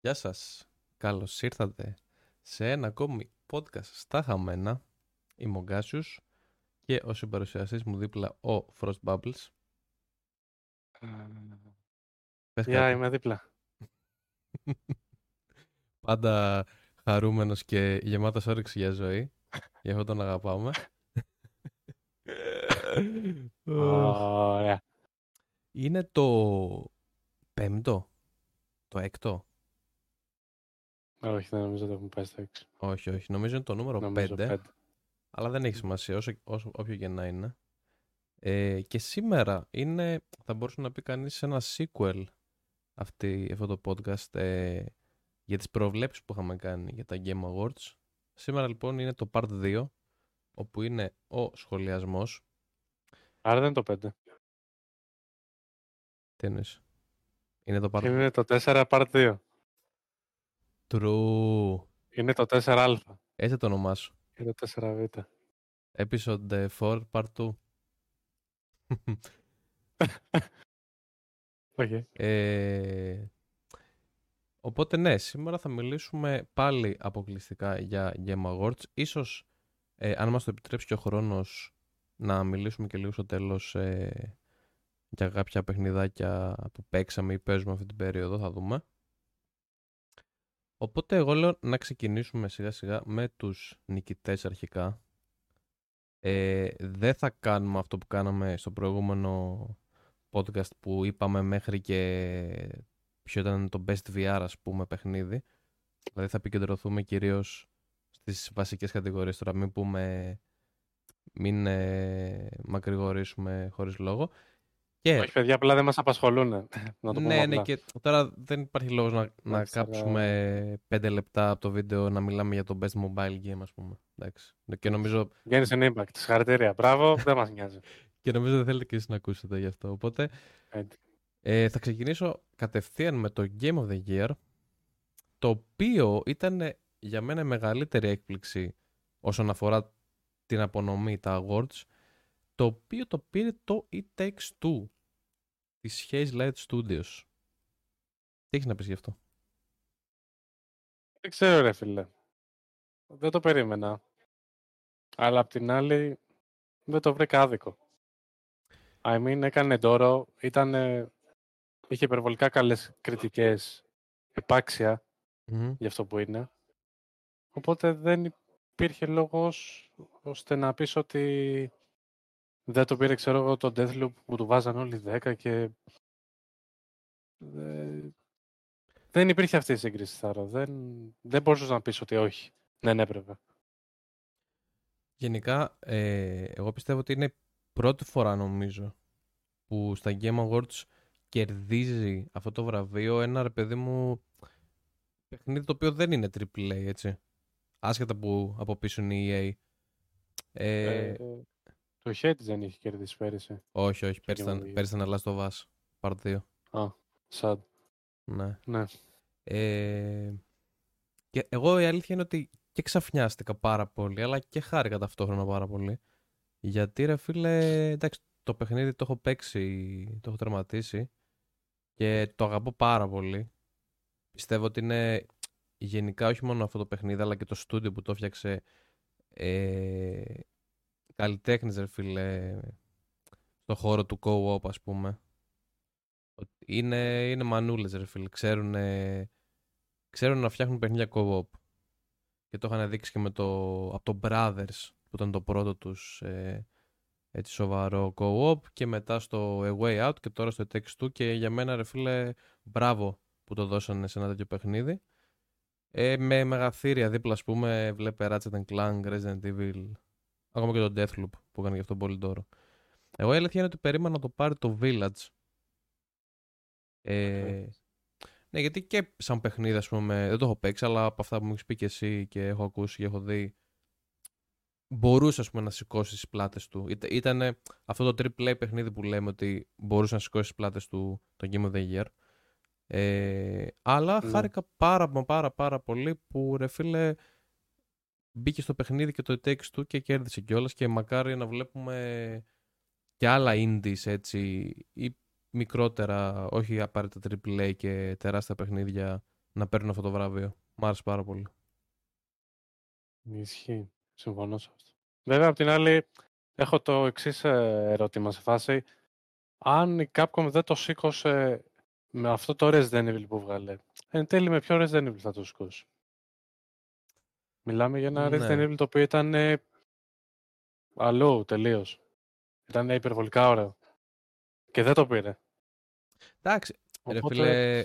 Γεια σας. Καλώς ήρθατε σε ένα ακόμη podcast στα χαμένα. Είμαι ο Γκάσιους και ο συμπαρουσιαστής μου δίπλα ο Frost Bubbles. Πες yeah, είμαι δίπλα. Πάντα χαρούμενος και γεμάτος όρεξη για ζωή. Γι' αυτό τον αγαπάμε. Ωραία. Είναι το πέμπτο, το έκτο; Όχι, δεν νομίζω ότι έχουμε πάει στο έξι. Όχι, όχι. Νομίζω είναι το νούμερο νομίζω 5, 5. Αλλά δεν έχει σημασία, όσο, όσο, όποιο και να είναι. Ε, και σήμερα είναι, θα μπορούσε να πει κανείς, ένα sequel αυτή, αυτό το podcast ε, για τις προβλέψεις που είχαμε κάνει για τα Game Awards. Σήμερα λοιπόν είναι το part 2, όπου είναι ο σχολιασμός. Άρα δεν είναι το 5. Τι εννοείς; Είναι το part Είναι το 4 part 2. True. Είναι το 4α. Έτσι το όνομά σου. Είναι το 4β. Episode 4 part 2. okay. ε, οπότε ναι, σήμερα θα μιλήσουμε πάλι αποκλειστικά για Game Awards. Ίσως, ε, αν μας το επιτρέψει και ο χρόνος, να μιλήσουμε και λίγο στο τέλος ε, για κάποια παιχνιδάκια που παίξαμε ή παίζουμε αυτή την περίοδο, θα δούμε. Οπότε εγώ λέω να ξεκινήσουμε σιγά σιγά με τους νικητές αρχικά. Ε, δεν θα κάνουμε αυτό που κάναμε στο προηγούμενο podcast που είπαμε μέχρι και ποιο ήταν το best VR ας πούμε παιχνίδι. Δηλαδή θα επικεντρωθούμε κυρίως στις βασικές κατηγορίες τώρα μην πούμε μην ε, μακρηγορήσουμε χωρίς λόγο και... Όχι, παιδιά, απλά δεν μας απασχολούν. Να το ναι, ναι, και τώρα δεν υπάρχει λόγος να, να κάψουμε πέντε λεπτά από το βίντεο να μιλάμε για το best mobile game, ας πούμε. Εντάξει. Και νομίζω... Genshin Impact, συγχαρητήρια. Μπράβο, δεν μας νοιάζει. και νομίζω δεν θέλετε και εσείς να ακούσετε γι' αυτό. Οπότε ε, θα ξεκινήσω κατευθείαν με το Game of the Year, το οποίο ήταν για μένα μεγαλύτερη έκπληξη όσον αφορά την απονομή, τα awards, το οποίο το πήρε το It Takes Two της Haze Light Studios. Τι έχεις να πεις γι' αυτό; Δεν ξέρω ρε φίλε. Δεν το περίμενα. Αλλά απ' την άλλη δεν το βρήκα άδικο. I mean έκανε τώρα, ήταν, είχε υπερβολικά καλές κριτικές επάξια mm για αυτό που είναι. Οπότε δεν υπήρχε λόγος ώστε να πεις ότι δεν το πήρε, ξέρω εγώ, το Deathloop που του βάζαν όλοι 10 και... Δεν υπήρχε αυτή η σύγκριση, Θάρο. Δεν, δεν μπορούσες να πεις ότι όχι. Δεν έπρεπε. Γενικά, ε, εγώ πιστεύω ότι είναι πρώτη φορά, νομίζω, που στα Game Awards κερδίζει αυτό το βραβείο ένα, ρε παιδί μου, παιχνίδι το οποίο δεν είναι AAA, έτσι. Άσχετα που από πίσω είναι η EA. Ε, ε, το Hades δεν είχε κερδίσει πέρυσι. Όχι, όχι. Πέρυσι ήταν, πέρυσι ήταν Last of Us. Part 2. Α, sad. Ναι. ναι. Ε, και εγώ η αλήθεια είναι ότι και ξαφνιάστηκα πάρα πολύ, αλλά και χάρηκα ταυτόχρονα πάρα πολύ. Γιατί ρε φίλε, εντάξει, το παιχνίδι το έχω παίξει, το έχω τερματίσει και το αγαπώ πάρα πολύ. Πιστεύω ότι είναι γενικά όχι μόνο αυτό το παιχνίδι, αλλά και το στούντιο που το έφτιαξε ε, καλλιτέχνης ρε φίλε στο χώρο του co-op ας πούμε. Είναι, είναι μανούλες ρε φίλε. Ξέρουν, ξέρουν να φτιάχνουν παιχνίδια co-op. Και το είχαν δείξει και με το, από το Brothers που ήταν το πρώτο τους ε, έτσι σοβαρό co-op. Και μετά στο A Way Out και τώρα στο Text 2 και για μένα ρε φίλε μπράβο που το δώσανε σε ένα τέτοιο παιχνίδι. Ε, με μεγαθύρια δίπλα ας πούμε βλέπε Ratchet Clank, Resident Evil Ακόμα και το Deathloop που έκανε γι' αυτό πολύ τόρο. Εγώ η αλήθεια είναι ότι περίμενα να το πάρει το Village. Ε, ναι, γιατί και σαν παιχνίδι, ας πούμε, δεν το έχω παίξει, αλλά από αυτά που μου έχεις πει και εσύ και έχω ακούσει και έχω δει, μπορούσε ας πούμε, να σηκώσει τις πλάτες του. Ήταν αυτό το triple παιχνίδι που λέμε ότι μπορούσε να σηκώσει τις πλάτες του το Game of the Year. Ε, αλλά ναι. χάρηκα πάρα πάρα πάρα πολύ που ρε φίλε μπήκε στο παιχνίδι και το takes του και κέρδισε κιόλας και μακάρι να βλέπουμε και άλλα indies έτσι ή μικρότερα, όχι απαραίτητα AAA και τεράστια παιχνίδια να παίρνουν αυτό το βραβείο. Μ' άρεσε πάρα πολύ. Ισχύει. Συμφωνώ σε αυτό. Βέβαια, απ' την άλλη, έχω το εξής ερώτημα σε φάση. Αν η Capcom δεν το σήκωσε με αυτό το Resident Evil που βγάλε, εν τέλει με ποιο Resident Evil θα το σηκώσει; Μιλάμε για ένα Ναι. Resident Evil το οποίο ήταν ε, αλλού τελείως. Ήταν υπερβολικά ωραίο. Και δεν το πήρε. Εντάξει, ρε Οπότε, φίλε,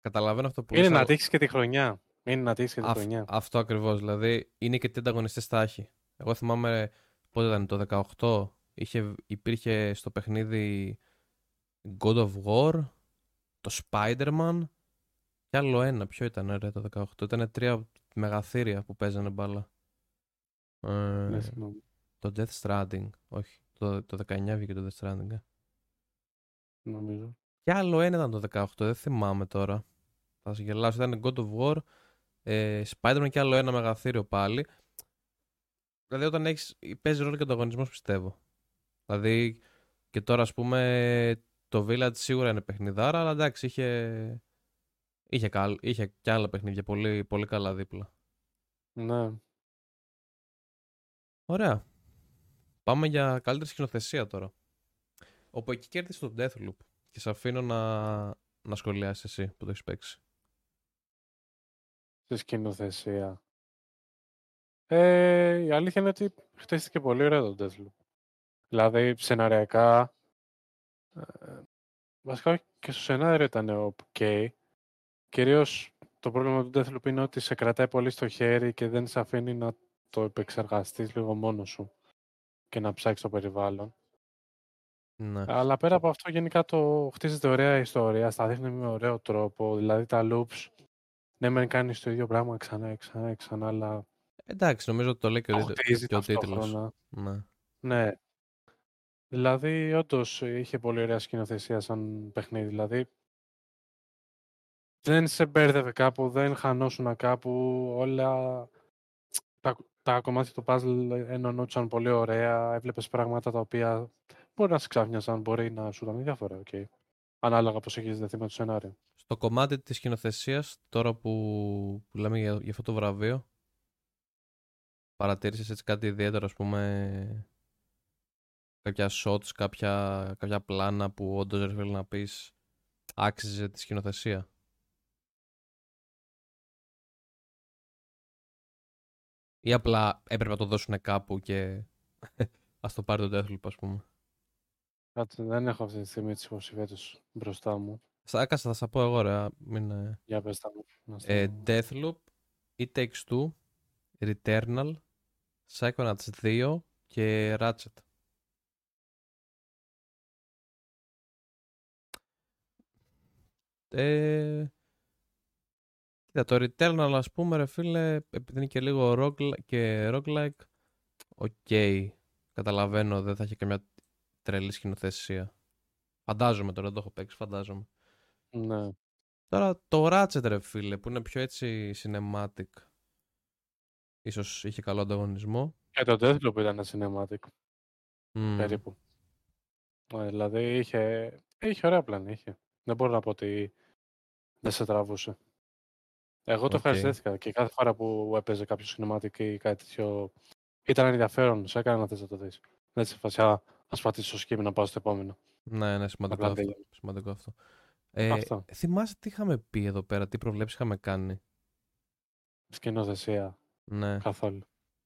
καταλαβαίνω αυτό που είναι λες, να αλλά τύχεις και τη χρονιά. Είναι να τύχεις και τη αυ- χρονιά. αυτό ακριβώς, δηλαδή είναι και τι ανταγωνιστές θα έχει. Εγώ θυμάμαι πότε ήταν το 18, είχε, υπήρχε στο παιχνίδι God of War, το Spider-Man και άλλο ένα. Ποιο ήταν ρε, το 18, ήταν τρία μεγαθύρια που παίζανε μπάλα. Ε, Ναι, θυμάμαι. το Death Stranding, όχι, το, το 19 βγήκε το Death Stranding. ε. νομίζω. Και άλλο ένα ήταν το 18, δεν θυμάμαι τώρα. Θα σε γελάσω. Ήταν God of War, ε, Spider-Man και άλλο ένα μεγαθύριο πάλι. Δηλαδή όταν έχεις, παίζει ρόλο και ο ανταγωνισμός πιστεύω. Δηλαδή και τώρα ας πούμε το Village σίγουρα είναι παιχνιδάρα, αλλά εντάξει είχε, είχε, καλ, είχε και άλλα παιχνίδια πολύ, πολύ καλά δίπλα. Ναι. Ωραία. Πάμε για καλύτερη σκηνοθεσία τώρα. Όπου εκεί κέρδισε το Deathloop και σε αφήνω να, να σχολιάσεις εσύ που το έχεις παίξει. Στη σκηνοθεσία. Ε, η αλήθεια είναι ότι χτίστηκε πολύ ωραίο το Deathloop. Δηλαδή, σεναριακά, ε, βασικά όχι, και στο σενάριο ήταν ok. Κυρίως το πρόβλημα του Deathloop είναι ότι σε κρατάει πολύ στο χέρι και δεν σε αφήνει να το επεξεργαστείς λίγο μόνος σου και να ψάξεις το περιβάλλον. Ναι. Αλλά πέρα από αυτό, γενικά το χτίζεται ωραία ιστορία, στα δείχνει με ωραίο τρόπο. Δηλαδή τα loops, ναι, μεν κάνεις το ίδιο πράγμα ξανά, ξανά, ξανά, αλλά Εντάξει, νομίζω ότι το λέει και ο, το τίτλ- χτίζει και ο τίτλος. ταυτόχρονα. Ναι. Ναι. Δηλαδή, όντως είχε πολύ ωραία σκηνοθεσία σαν παιχνίδι. Δηλαδή, δεν σε μπέρδευε κάπου, δεν χανόσουν κάπου. Όλα τα, τα κομμάτια του puzzle ενωνόντουσαν πολύ ωραία. Έβλεπες πράγματα τα οποία μπορεί να σε ξάφνιασαν, μπορεί να σου ήταν διάφορα. Okay. Ανάλογα πώς έχεις δεθεί με το σενάριο. Στο κομμάτι της σκηνοθεσίας, τώρα που, που λέμε για, για αυτό το βραβείο, παρατήρησες έτσι κάτι ιδιαίτερο, ας πούμε, κάποια shots, κάποια, κάποια πλάνα που όντως ρε φίλε να πεις άξιζε τη σκηνοθεσία; Ή απλά έπρεπε να το δώσουν κάπου και ας το πάρει το Deathloop, ας πούμε. Κάτσε, δεν έχω αυτή τη στιγμή τις υποψηφιότητες μπροστά μου. Στα άκασα θα σα πω εγώ, ρε. Μην, ε, Για πες τα μου. να στα- Ε, Deathloop, It Takes Two, Returnal, Psychonauts 2 και Ratchet. Ε, κοίτα, το Returnal, ας πούμε, ρε φίλε, επειδή είναι και λίγο roguel- και roguelike, οκ, καταλαβαίνω, δεν θα έχει καμιά τρελή σκηνοθεσία. Φαντάζομαι τώρα, δεν το έχω παίξει, φαντάζομαι. Ναι. Τώρα το Ratchet ρε φίλε που είναι πιο έτσι cinematic Ίσως είχε καλό ανταγωνισμό Και το Deathloop ήταν ένα cinematic. Μμμ. περίπου. Ε, δηλαδή είχε, είχε ωραία πλάνα, είχε. Δεν μπορώ να πω ότι δεν σε τραβούσε. Εγώ το Οκ. ευχαριστήθηκα και κάθε φορά που έπαιζε κάποιο cinematic ή κάτι τέτοιο ήταν ενδιαφέρον, σε έκανε να θες να το δεις. Δεν σε φάση, α, ας πατήσω το skip να πάω στο επόμενο. Ναι, ναι, σημαντικό Απλά αυτό. τέλειωνε. σημαντικό αυτό. Ε, Αυτό. θυμάσαι τι είχαμε πει εδώ πέρα, τι προβλέψεις είχαμε κάνει; Σκηνοθεσία, Ναι, καθόλου.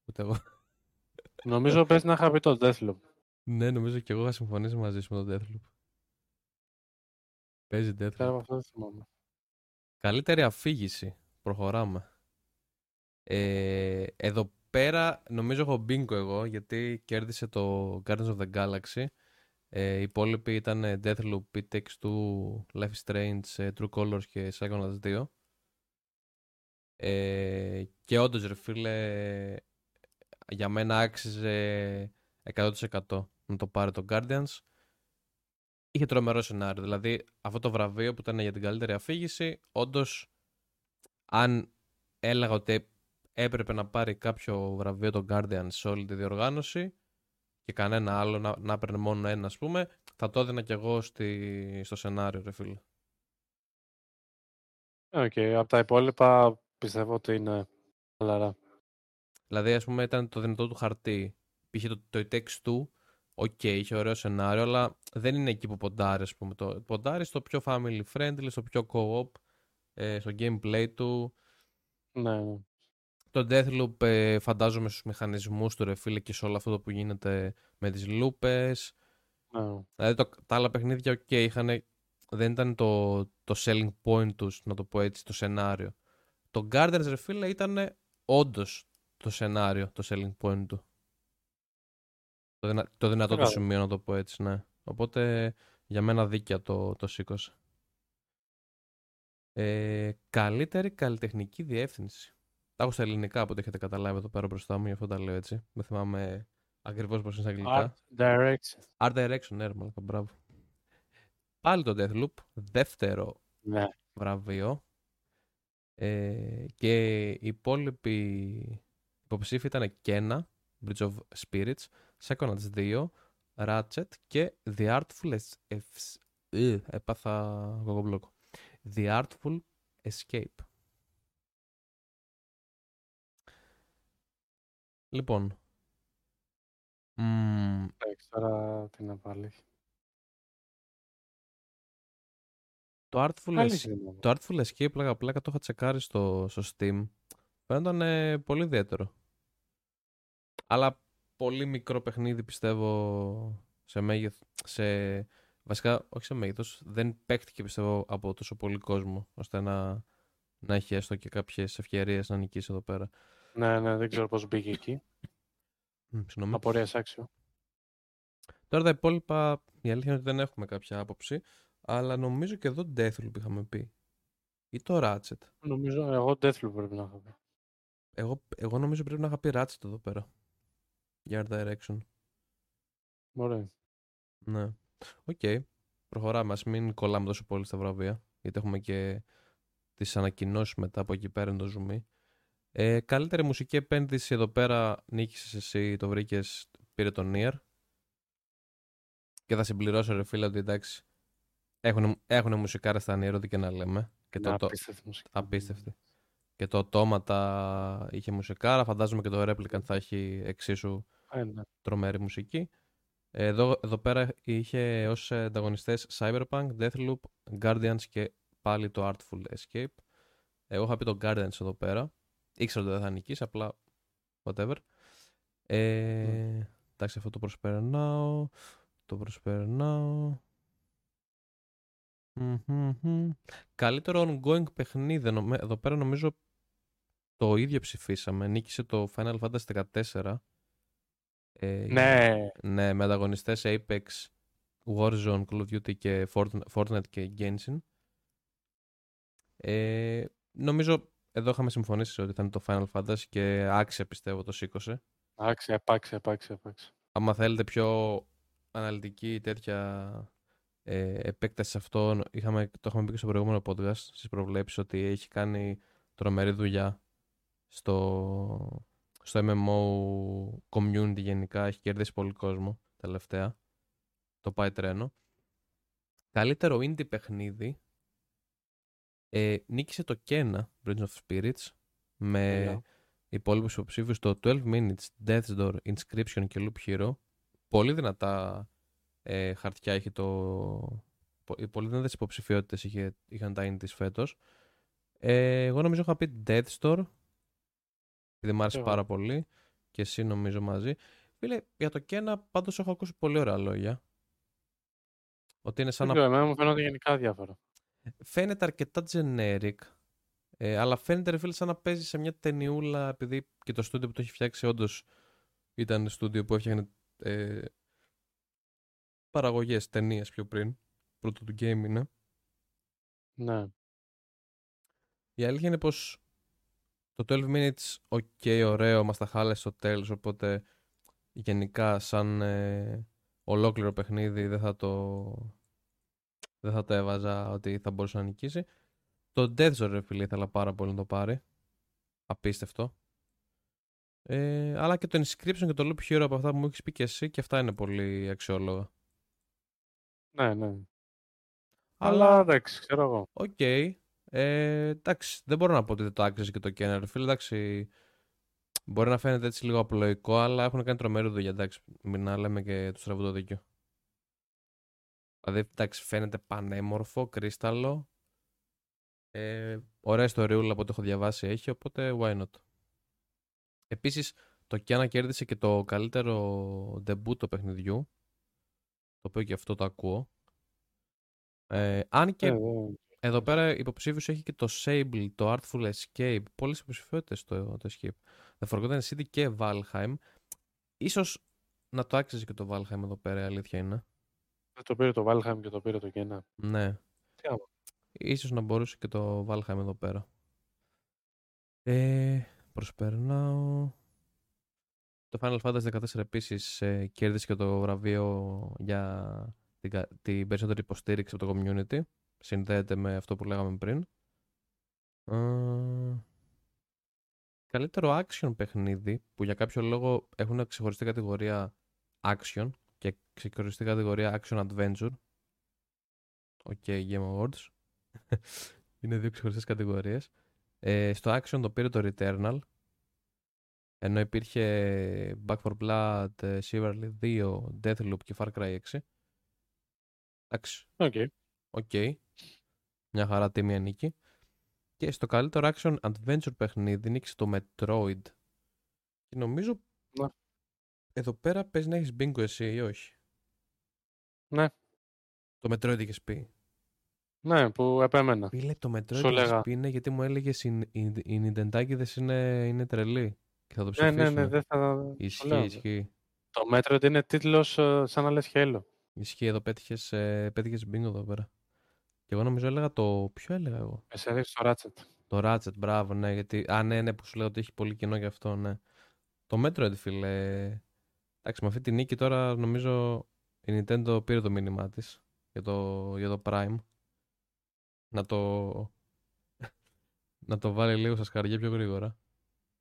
ούτε εγώ. Νομίζω πες να είχα πει το Deathloop. ναι, νομίζω και εγώ είχα συμφωνήσει μαζί σου με τον Deathloop. Παίζει Πέρα Deathloop. από αυτό δεν θυμάμαι. Καλύτερη αφήγηση. Προχωράμε. Ε, εδώ πέρα νομίζω έχω μπίνκο εγώ γιατί κέρδισε το Guardians of the Galaxy. Ε, οι υπόλοιποι ήταν ε, Deathloop, It Takes Two, Life is Strange, ε, True Colors και Psychonauts 2. Ε, και όντως ρε φίλε για μένα άξιζε 100% να το πάρει το Guardians. Είχε τρομερό σενάριο. Δηλαδή αυτό το βραβείο που ήταν για την καλύτερη αφήγηση, όντως αν έλεγα ότι έπρεπε να πάρει κάποιο βραβείο το Guardian σε όλη τη διοργάνωση και κανένα άλλο να, να έπαιρνε μόνο ένα ας πούμε, θα το έδινα κι εγώ στη, στο σενάριο ρε φίλε. Ok, okay. από τα υπόλοιπα πιστεύω ότι είναι χαλαρά. Δηλαδή, ας πούμε, ήταν το δυνατό του χαρτί. Π.χ. το, το It Takes Two, ok, okay, είχε ωραίο σενάριο, αλλά δεν είναι εκεί που ποντάρει, ας πούμε. Το, ποντάρεις στο πιο family friendly, στο πιο co-op, ε, στο gameplay του. Ναι, ναι. Το Deathloop ε, φαντάζομαι στους μηχανισμούς του ρε φίλε και σε όλο αυτό που γίνεται με τις λούπες. Ναι. Δηλαδή το, τα άλλα παιχνίδια okay, είχαν, δεν ήταν το, το selling point τους, να το πω έτσι, το σενάριο. Το Gardens ρε φίλε ήταν όντως το σενάριο, το selling point του. Το, δυνα, το δυνατό του σημείο να το πω έτσι, ναι. Οπότε για μένα δίκαια το, το σήκωσε. Ε, καλύτερη καλλιτεχνική διεύθυνση. Τα έχω στα ελληνικά από ό,τι έχετε καταλάβει εδώ πέρα μπροστά μου, γι' αυτό τα λέω έτσι. Δεν θυμάμαι ακριβώς πώς είναι στα αγγλικά. Art Direction. Art Direction, ναι, ρε, μπράβο. Πάλι το Deathloop, δεύτερο ναι. βραβείο. Ε, και οι υπόλοιποι υποψήφοι ήταν Kena, Bridge of Spirits, Psychonauts 2, Ratchet και The Artful es... Ε, έπαθα γογομπλόκο. The Artful Escape. Λοιπόν. Εντάξει, τώρα τι να πάλι. Το Artful, το Artful Escape, πλάκα πλάκα, το είχα τσεκάρει στο, στο Steam. Φαίνονταν ε, πολύ ιδιαίτερο. Αλλά πολύ μικρό παιχνίδι πιστεύω σε μέγεθο. Σε... Βασικά, όχι σε μέγεθος. Δεν παίχτηκε πιστεύω από τόσο πολύ κόσμο ώστε να, να έχει έστω και κάποιες ευκαιρίες να νικήσει εδώ πέρα. Ναι, ναι, δεν ξέρω πώς μπήκε εκεί. Συγγνώμη. Απορία άξιο. Τώρα τα υπόλοιπα, η αλήθεια είναι ότι δεν έχουμε κάποια άποψη, αλλά νομίζω και εδώ Deathloop είχαμε πει. Ή το Ratchet. Νομίζω, εγώ Deathloop πρέπει να είχα πει. Εγώ, εγώ νομίζω πρέπει να είχα πει Ratchet εδώ πέρα. Για Art Direction. Ωραία. Ναι. Ok. Okay. Προχωράμε. Ας μην κολλάμε τόσο πολύ στα βραβεία, γιατί έχουμε και τις ανακοινώσεις μετά από εκεί πέρα το zoom. Ε, καλύτερη μουσική επένδυση εδώ πέρα νίκησες εσύ, το βρήκες, πήρε τον Nier. Και θα συμπληρώσω ρε φίλε ότι εντάξει, έχουν, έχουν μουσικάρα στα Nier, ό,τι και να λέμε. Και το, απίστευτη μουσική. Απίστευτη. Και το Automata είχε μουσικάρα, φαντάζομαι και το Replicant θα έχει εξίσου ε, ναι. τρομερή μουσική. Εδώ, εδώ πέρα είχε ως ανταγωνιστές Cyberpunk, Deathloop, Guardians και πάλι το Artful Escape. Εγώ είχα πει το Guardians εδώ πέρα. Ήξερα ότι δεν θα νικήσει, απλά whatever. Ε, mm. Εντάξει, αυτό το προσπερνάω. Το προσπερνάω. Mm-hmm. Καλύτερο ongoing παιχνίδι. Εδώ πέρα νομίζω το ίδιο ψηφίσαμε. Νίκησε το Final Fantasy 14. Ε, ναι. Ναι, με ανταγωνιστές Apex, Warzone, Call of Duty και Fortnite και Genshin. Ε, νομίζω εδώ είχαμε συμφωνήσει ότι ήταν το Final Fantasy και άξια πιστεύω το σήκωσε. Άξια, επάξια, επάξια, επάξια. Άμα θέλετε πιο αναλυτική τέτοια ε, επέκταση σε αυτό, είχαμε, το είχαμε πει και στο προηγούμενο podcast στις προβλέψεις ότι έχει κάνει τρομερή δουλειά στο, στο MMO community γενικά, έχει κερδίσει πολύ κόσμο τελευταία. Το πάει τρένο. Καλύτερο indie παιχνίδι ε, νίκησε το Kena, Bridge of Spirits, με yeah. υπόλοιπους υποψήφιους το 12 Minutes, Death's Door, Inscription και Loop Hero. Πολύ δυνατά ε, χαρτιά είχε το. Πολύ δυνατές υποψηφιότητες είχαν τα indies φέτος. Ε, εγώ νομίζω είχα πει Death's Door, επειδή μου άρεσε πάρα πολύ. Και εσύ νομίζω μαζί. Φίλε, για το Kena πάντως έχω ακούσει πολύ ωραία λόγια. Ότι είναι σαν να. Εμένα μου φαίνονται γενικά διάφορα φαίνεται αρκετά generic, ε, αλλά φαίνεται ρε φίλε σαν να παίζει σε μια ταινιούλα, επειδή και το στούντιο που το έχει φτιάξει όντως ήταν στούντιο που έφτιαχνε ε, παραγωγές ταινίες πιο πριν, πρώτο του game είναι. Ναι. Η αλήθεια είναι πως το 12 minutes, ok, ωραίο, μας τα χάλεσε στο τέλος, οπότε γενικά σαν ε, ολόκληρο παιχνίδι δεν θα το δεν θα το έβαζα ότι θα μπορούσε να νικήσει. Το Death Zone, ρε φίλε, ήθελα πάρα πολύ να το πάρει. Απίστευτο. Ε, αλλά και το Inscription και το Loop Hero από αυτά που μου έχεις πει και εσύ και αυτά είναι πολύ αξιόλογα. Ναι, ναι. Αλλά εντάξει, ξέρω εγώ. Ok. Okay. Ε, εντάξει, δεν μπορώ να πω ότι δεν το άξιζε και το Kena. Φίλε, εντάξει, μπορεί να φαίνεται έτσι λίγο απλοϊκό, αλλά έχουν κάνει τρομερή δουλειά. Εντάξει, μην να λέμε και το στραβό το δίκιο. Δηλαδή, εντάξει, φαίνεται πανέμορφο, κρύσταλλο. Ε, ωραία ιστοριούλα από ό,τι έχω διαβάσει έχει, οπότε why not. Επίσης, το Kena κέρδισε και το καλύτερο debut του παιχνιδιού, το οποίο και αυτό το ακούω. Ε, αν και Ε, ε, εδώ πέρα υποψήφιος έχει και το Sable, το Artful Escape. Πολλές υποψηφιότητες το, το Escape. The Forgotten City και Valheim. Ίσως να το άξιζε και το Valheim εδώ πέρα, η αλήθεια είναι. το πήρε το Valheim και το πήρε το Kena. Ναι. Τι άμα. Ίσως να μπορούσε και το Valheim εδώ πέρα. Ε, προσπερνάω. Το Final Fantasy 14 επίσης ε, κέρδισε και το βραβείο για την, κα- την περισσότερη υποστήριξη από το community. Συνδέεται με αυτό που λέγαμε πριν. Ε, καλύτερο action παιχνίδι που για κάποιο λόγο έχουν ξεχωριστή κατηγορία action και ξεχωριστή κατηγορία action adventure. Ok, Game Awards. Είναι δύο ξεχωριστές κατηγορίες. Ε, στο action το πήρε το Returnal. Ενώ υπήρχε Back 4 Blood, ε, Chivalry 2, Deathloop και Far Cry 6. Εντάξει, Ok. ok. Μια χαρά τίμια νίκη. Και στο καλύτερο action adventure παιχνίδι νίκησε το Metroid. Και νομίζω Ναι. εδώ πέρα παίζει να έχεις bingo εσύ ή όχι. Ναι. Το Metroid είχες πει. Ναι, που επέμενα. Φίλε, το Metroid Σου είχες λέγα. πει είναι γιατί μου έλεγες οι, οι, οι Νιντεντάκηδες είναι, είναι τρελοί. Και θα το Ναι, ψηφίσουν. ναι, ναι, δεν θα... το Ισχύει, λέω. ισχύει. Το μέτρο είναι τίτλος ε, σαν να λες Halo. Ισχύει, εδώ πέτυχες, ε, πέτυχες bingo εδώ πέρα. Και εγώ νομίζω έλεγα το... Ποιο έλεγα εγώ; Εσύ έδειξες το Ratchet. Το Ratchet, μπράβο, ναι. Γιατί... Α, ναι, ναι, που σου λέω ότι έχει πολύ κοινό γι' αυτό, ναι. Το Metroid, φίλε. Εντάξει, με αυτή τη νίκη τώρα νομίζω η Nintendo πήρε το μήνυμά της για το, για το Prime. Να το... να το βάλει λίγο στα σκαριά πιο γρήγορα.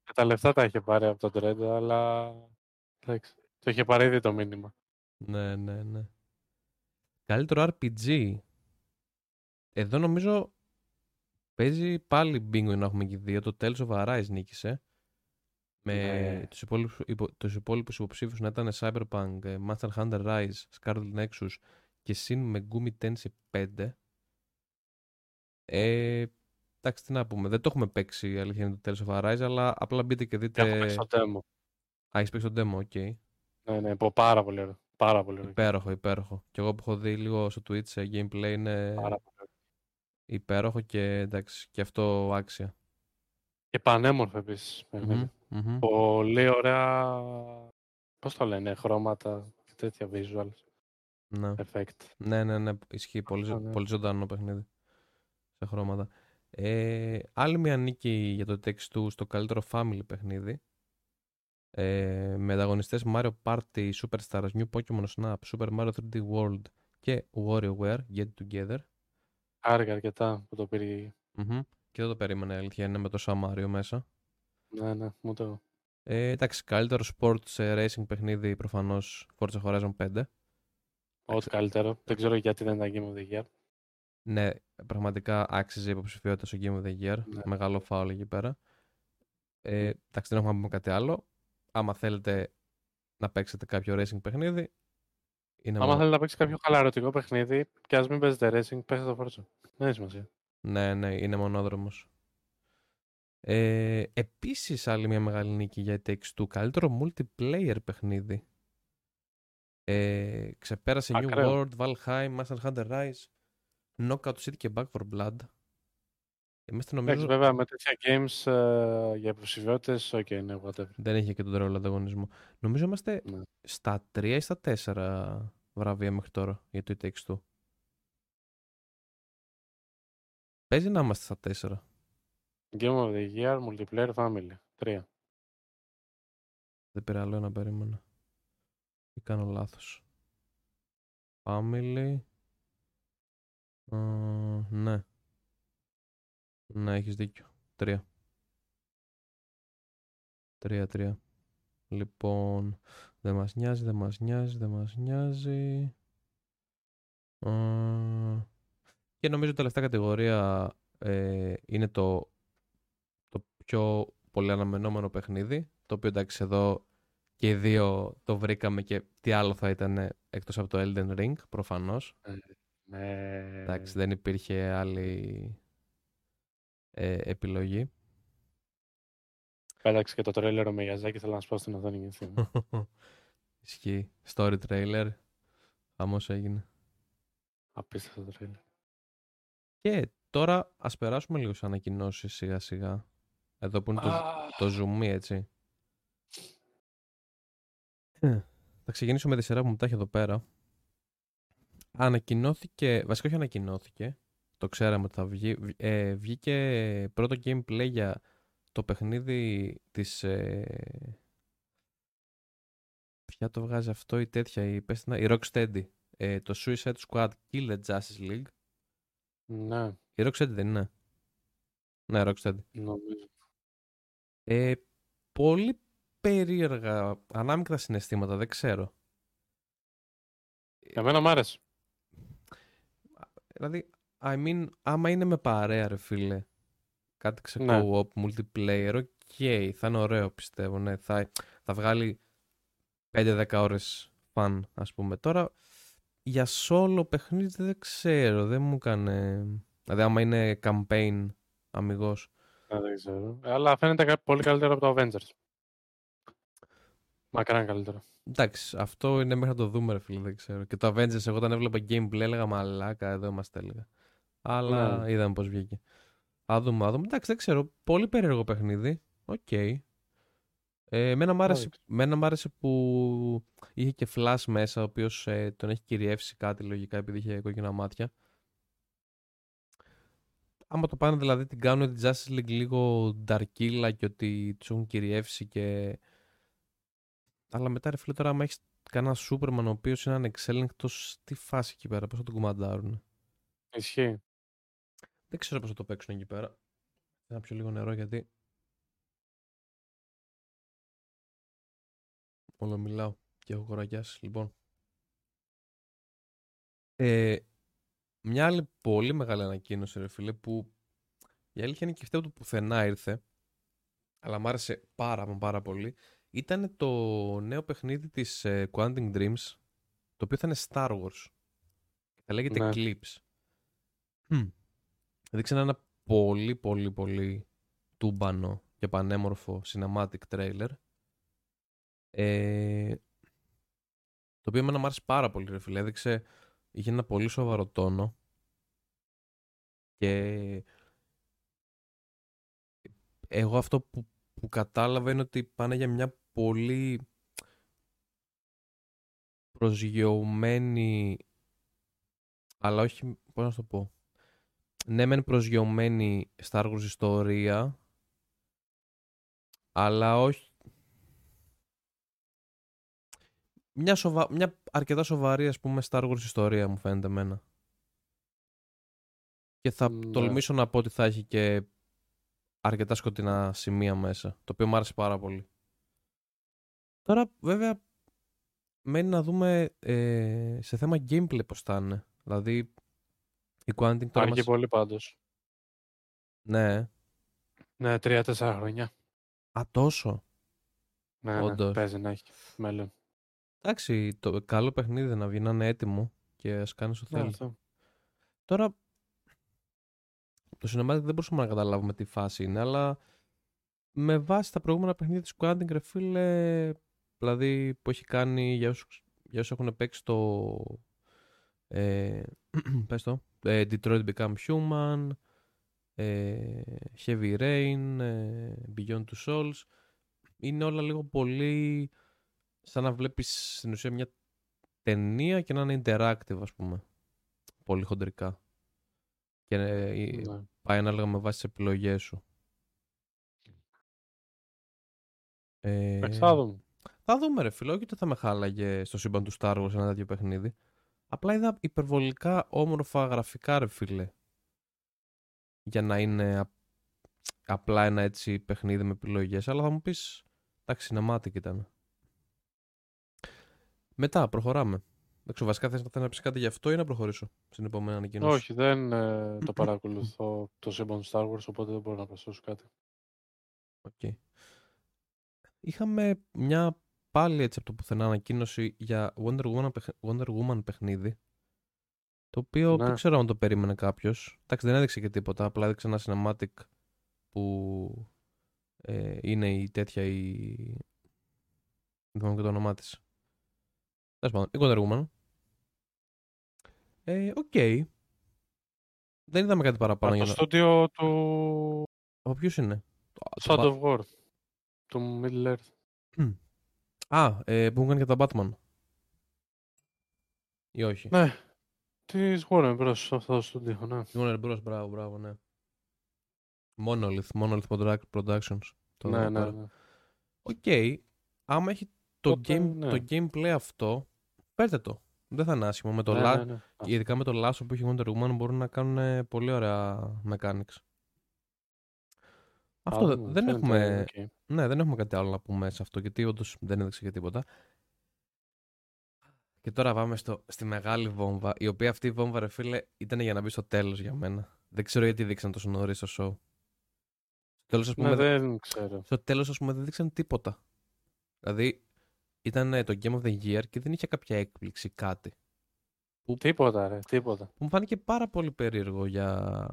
Και τα λεφτά τα είχε πάρει από τον Trend, αλλά... Εντάξει, το είχε πάρει ήδη το μήνυμα. Ναι, ναι, ναι. Καλύτερο RPG. Εδώ νομίζω παίζει πάλι bingo να έχουμε και δύο. Το Tales of Arise νίκησε. Με Ναι. τους, υπόλοιπους, υπο, τους υπόλοιπους υποψήφιους να ήταν Cyberpunk, ε, Monster Hunter Rise, Scarlet Nexus και Shin Megumi Tensei 5. Ε, εντάξει, τι να πούμε. Δεν το έχουμε παίξει η αλήθεια είναι το Tales of Arise, αλλά απλά μπείτε και δείτε... Έχω παίξει το demo. Α, έχεις παίξει το demo, ok. Ναι, ναι, πω πάρα πολύ ωραίο. Πάρα πολύ ωραίο. Υπέροχο, υπέροχο. Και εγώ που έχω δει λίγο στο Twitch σε gameplay είναι Πάρα πολύ ωραίο. Υπέροχο και εντάξει, και αυτό άξια. Και πανέμορφο επίσης. παιχνίδι. Μμμ, μμμ. Πολύ ωραία... Πώς το λένε, χρώματα και τέτοια visuals Ναι. effect. ναι, ναι, ναι, ισχύει. Πολύ, Αυτό, ζω- ναι. πολύ ζωντανό παιχνίδι. Σε χρώματα. Ε, άλλη μια νίκη για το Takes Two στο καλύτερο family παιχνίδι. Ε, με ανταγωνιστές Mario Party, Superstars, New Pokemon Snap, Super Mario 3D World και WarioWare Get Together. Χάρηκα αρκετά που το πήρε. Μμμ. Και δεν το περίμενα, η αλήθεια είναι με το Mario μέσα. Ναι, ναι, μου το... Ε, εντάξει, καλύτερο sports ε, racing παιχνίδι προφανώς Forza Horizon 5. Ό,τι καλύτερο. Δεν ξέρω γιατί δεν ήταν Game of the Year. Ναι, πραγματικά άξιζε η υποψηφιότητα στο Game of the Year. Ναι. Μεγάλο φάουλ εκεί πέρα. Ε, εντάξει, δεν έχουμε να πούμε κάτι άλλο. Άμα θέλετε να παίξετε κάποιο racing παιχνίδι, είναι Άμα μόνο- θέλετε να παίξει κάποιο χαλαρωτικό παιχνίδι, και ας μην παίζετε racing, παίζετε το Forza. Δεν έχει σημασία. Ναι, ναι, είναι μονόδρομος. Ε, επίσης, άλλη μια μεγάλη νίκη για η Takes-Two. Καλύτερο multiplayer παιχνίδι. Ε, ξεπέρασε New Ακραίο. World, Valheim, Master Hunter Rise, Knockout City και Back 4 Blood. Εμείς το Εντάξει, νομίζω βέβαια με τέτοια games ε, για υποψηφιότητες, ok, ναι, whatever. δεν είχε και τον τρόλο ανταγωνισμό. Νομίζω είμαστε Ναι. στα 3 ή στα 4 βραβεία μέχρι τώρα για το It Takes Two. Παίζει να είμαστε στα 4. Game of the Year, Multiplayer, Family. Τρία. Δεν πήρα άλλο ένα περίμενα. Ή κάνω λάθος. Family. Α, ναι. Ναι, έχεις δίκιο. Τρία. Τρία, τρία. Λοιπόν, δεν μας νοιάζει, δεν μας νοιάζει, δεν μας νοιάζει. Α, και νομίζω τελευταία κατηγορία ε, είναι το, το πιο πολύ αναμενόμενο παιχνίδι, το οποίο εντάξει εδώ και οι δύο το βρήκαμε και τι άλλο θα ήταν εκτός από το Elden Ring, προφανώς. Ε, ναι. Εντάξει, δεν υπήρχε άλλη ε, επιλογή. Πέταξε και το τρέλερ ο Μεγιαζάκη, θέλω να σπάω στην οθόνη για film. Ισχύει. Story trailer. Χαμός έγινε. Απίστευτο τρέλερ. Και τώρα ας περάσουμε λίγο σε ανακοινώσεις σιγά σιγά. Εδώ που είναι το, το zoom, έτσι. Ε, θα ξεκινήσω με τη σειρά που μου τα έχει εδώ πέρα. Ανακοινώθηκε, βασικά όχι ανακοινώθηκε, το ξέραμε ότι θα βγει, ε, βγήκε πρώτο gameplay για το παιχνίδι της... Ε, ποια το βγάζει αυτό η τέτοια, η, πες, η Rocksteady. Ε, το Suicide Squad Kill Justice League. Ναι. Η Rocksteady δεν είναι. Ναι, Rocksteady. Νομίζω. Ε, πολύ περίεργα, ανάμεικτα συναισθήματα, δεν ξέρω. Εμένα μ' άρεσε. Δηλαδή, I mean, άμα είναι με παρέα, ρε φίλε, κάτι Ναι. ξεκο-op, multiplayer, ok, θα είναι ωραίο πιστεύω, ναι. Θα, θα βγάλει 5-10 ώρες fun, ας πούμε. Τώρα, για solo παιχνίδι δεν ξέρω, δεν μου έκανε... Δηλαδή, άμα είναι campaign, αμιγώς. Ναι, δεν ξέρω. Ε, Αλλά φαίνεται κα- πολύ καλύτερο από το Avengers. Μακράν καλύτερο. Εντάξει, αυτό είναι μέχρι να το δούμε, ρε φίλε, δεν ξέρω. Και το Avengers, εγώ όταν έβλεπα gameplay, έλεγα μαλάκα, εδώ είμαστε, έλεγα. Αλλά Ναι. είδαμε πώς βγήκε. Α δούμε, α δούμε. Εντάξει, δεν ξέρω. Πολύ περίεργο παιχνίδι. Οκ. Ε, εμένα, μ' άρεσε, Εντάξει. εμένα μ' άρεσε που είχε και Flash μέσα, ο οποίος ε, τον έχει κυριεύσει κάτι λογικά επειδή είχε κόκκινα μάτια. Άμα το πάνε δηλαδή την κάνουν τη Justice League λίγο νταρκίλα και ότι τους έχουν κυριεύσει και... Αλλά μετά ρε φίλε τώρα άμα έχεις κανένα Superman ο οποίος είναι ανεξέλεγκτος, τι φάση εκεί πέρα, πώς θα τον κουμαντάρουν. Ισχύει. Δεν ξέρω πώς θα το παίξουν εκεί πέρα. Θα πιω λίγο νερό γιατί... Όλο μιλάω και έχω κοραγιάσει. Λοιπόν. Ε, μια άλλη πολύ μεγάλη ανακοίνωση ρε φίλε που η αλήθεια είναι και αυτή από το πουθενά ήρθε αλλά μ' άρεσε πάρα μα πάρα πολύ ήταν το νέο παιχνίδι της ε, Quantum Dreams το οποίο θα είναι Star Wars θα λέγεται Ναι. Eclipse Μμ. Δείξανε ένα πολύ πολύ πολύ τούμπανο και πανέμορφο cinematic trailer. Ε, το οποίο εμένα μου άρεσε πάρα πολύ ρε φίλε. Έδειξε είχε ένα πολύ σοβαρό τόνο. Και εγώ αυτό που, που κατάλαβα είναι ότι πάνε για μια πολύ προσγειωμένη αλλά όχι, πώς να σου το πω ναι μεν προσγειωμένη Star Wars ιστορία αλλά όχι. Μια, σοβα... μια αρκετά σοβαρή ας πούμε Star Wars ιστορία μου φαίνεται εμένα. Και θα Ναι. τολμήσω να πω ότι θα έχει και αρκετά σκοτεινά σημεία μέσα το οποίο μου άρεσε πάρα πολύ. Τώρα βέβαια μένει να δούμε ε, σε θέμα gameplay πως θα είναι. Δηλαδή η Quantic τώρα Άργη μας... πολύ πάντως. ναι Ναι, τρία-τέσσερα χρόνια. α τόσο Ναι, ναι, Όντως. παίζει να έχει μέλλον. εντάξει το καλό παιχνίδι να βγει να είναι έτοιμο και ας κάνεις όσο Ναι, θέλεις αυτό. Τώρα, το cinematic δεν μπορούσαμε να καταλάβουμε τι φάση είναι, αλλά με βάση τα προηγούμενα παιχνίδια της Quantic, ρε φίλε, δηλαδή που έχει κάνει για όσους, για όσους έχουν παίξει το, ε, πες το, ε, Detroit Become Human, ε, Heavy Rain, ε, Beyond Two Souls, είναι όλα λίγο πολύ σαν να βλέπεις στην ουσία μια ταινία και να είναι interactive ας πούμε πολύ χοντρικά και ε, Ναι. πάει ανάλογα με βάση τις επιλογές σου. Ε, Εντάξει, θα δούμε. θα δούμε ρε φίλε, όχι ότι θα με χάλαγε στο σύμπαν του Star Wars ένα τέτοιο παιχνίδι. Απλά είδα υπερβολικά όμορφα γραφικά ρε φίλε. Για να είναι α- απλά ένα έτσι παιχνίδι με επιλογές. Αλλά θα μου πεις, εντάξει, cinematic ήταν. Μετά, προχωράμε. Εντάξει, βασικά θες, να πεις κάτι γι' αυτό ή να προχωρήσω στην επόμενη ανακοίνωση; Όχι, δεν ε, το παρακολουθώ το σύμπαν Star Wars, οπότε δεν μπορώ να προσθέσω κάτι. Okay. Είχαμε μια πάλι έτσι από το πουθενά ανακοίνωση για Wonder Woman, Wonder Woman παιχνίδι. Το οποίο ναι. δεν ξέρω αν το περίμενε κάποιος. Εντάξει, δεν έδειξε και τίποτα. Απλά έδειξε ένα cinematic που ε, είναι η τέτοια η. Δεν θυμάμαι και το όνομά της. Τέλος πάντων, η Wonder Woman. Ε, ok. Okay. Δεν είδαμε κάτι παραπάνω. Από το στούντιο του. Από ποιου είναι; Shadow of War. Του Middle Earth. Α, ε, που έχουν και τα Batman. Ή όχι. Ναι. Της Warner Bros. αυτό το στούντιο, ναι. Warner Bros. Μπράβο, μπράβο, ναι. Monolith, Monolith Productions. Το ναι, ναι, ναι. OK. Okay. Άμα έχει το, game, ναι. το gameplay αυτό, παίρνετε το. Δεν θα είναι άσχημο. Με το ναι, la... ναι, ναι. Ειδικά με το λάσο που έχει Wonder Woman μπορούν να κάνουν πολύ ωραία mechanics. Αυτό δεν έχουμε. Ναι, δεν έχουμε κάτι άλλο να πούμε σε αυτό, γιατί όντως δεν έδειξε και τίποτα. Και τώρα πάμε στο, στη μεγάλη βόμβα, η οποία αυτή η βόμβα, ρε φίλε, ήταν για να μπει στο τέλος για μένα. Δεν ξέρω γιατί δείξαν τόσο νωρίς το show. Στο τέλος, ας πούμε. Ναι, δεν ξέρω. Στο τέλος, ας πούμε, δεν δείξαν τίποτα. Δηλαδή, ήταν το Game of the Year και δεν είχε κάποια έκπληξη, κάτι. Που, τίποτα, ρε, τίποτα. Που μου φάνηκε πάρα πολύ περίεργο για,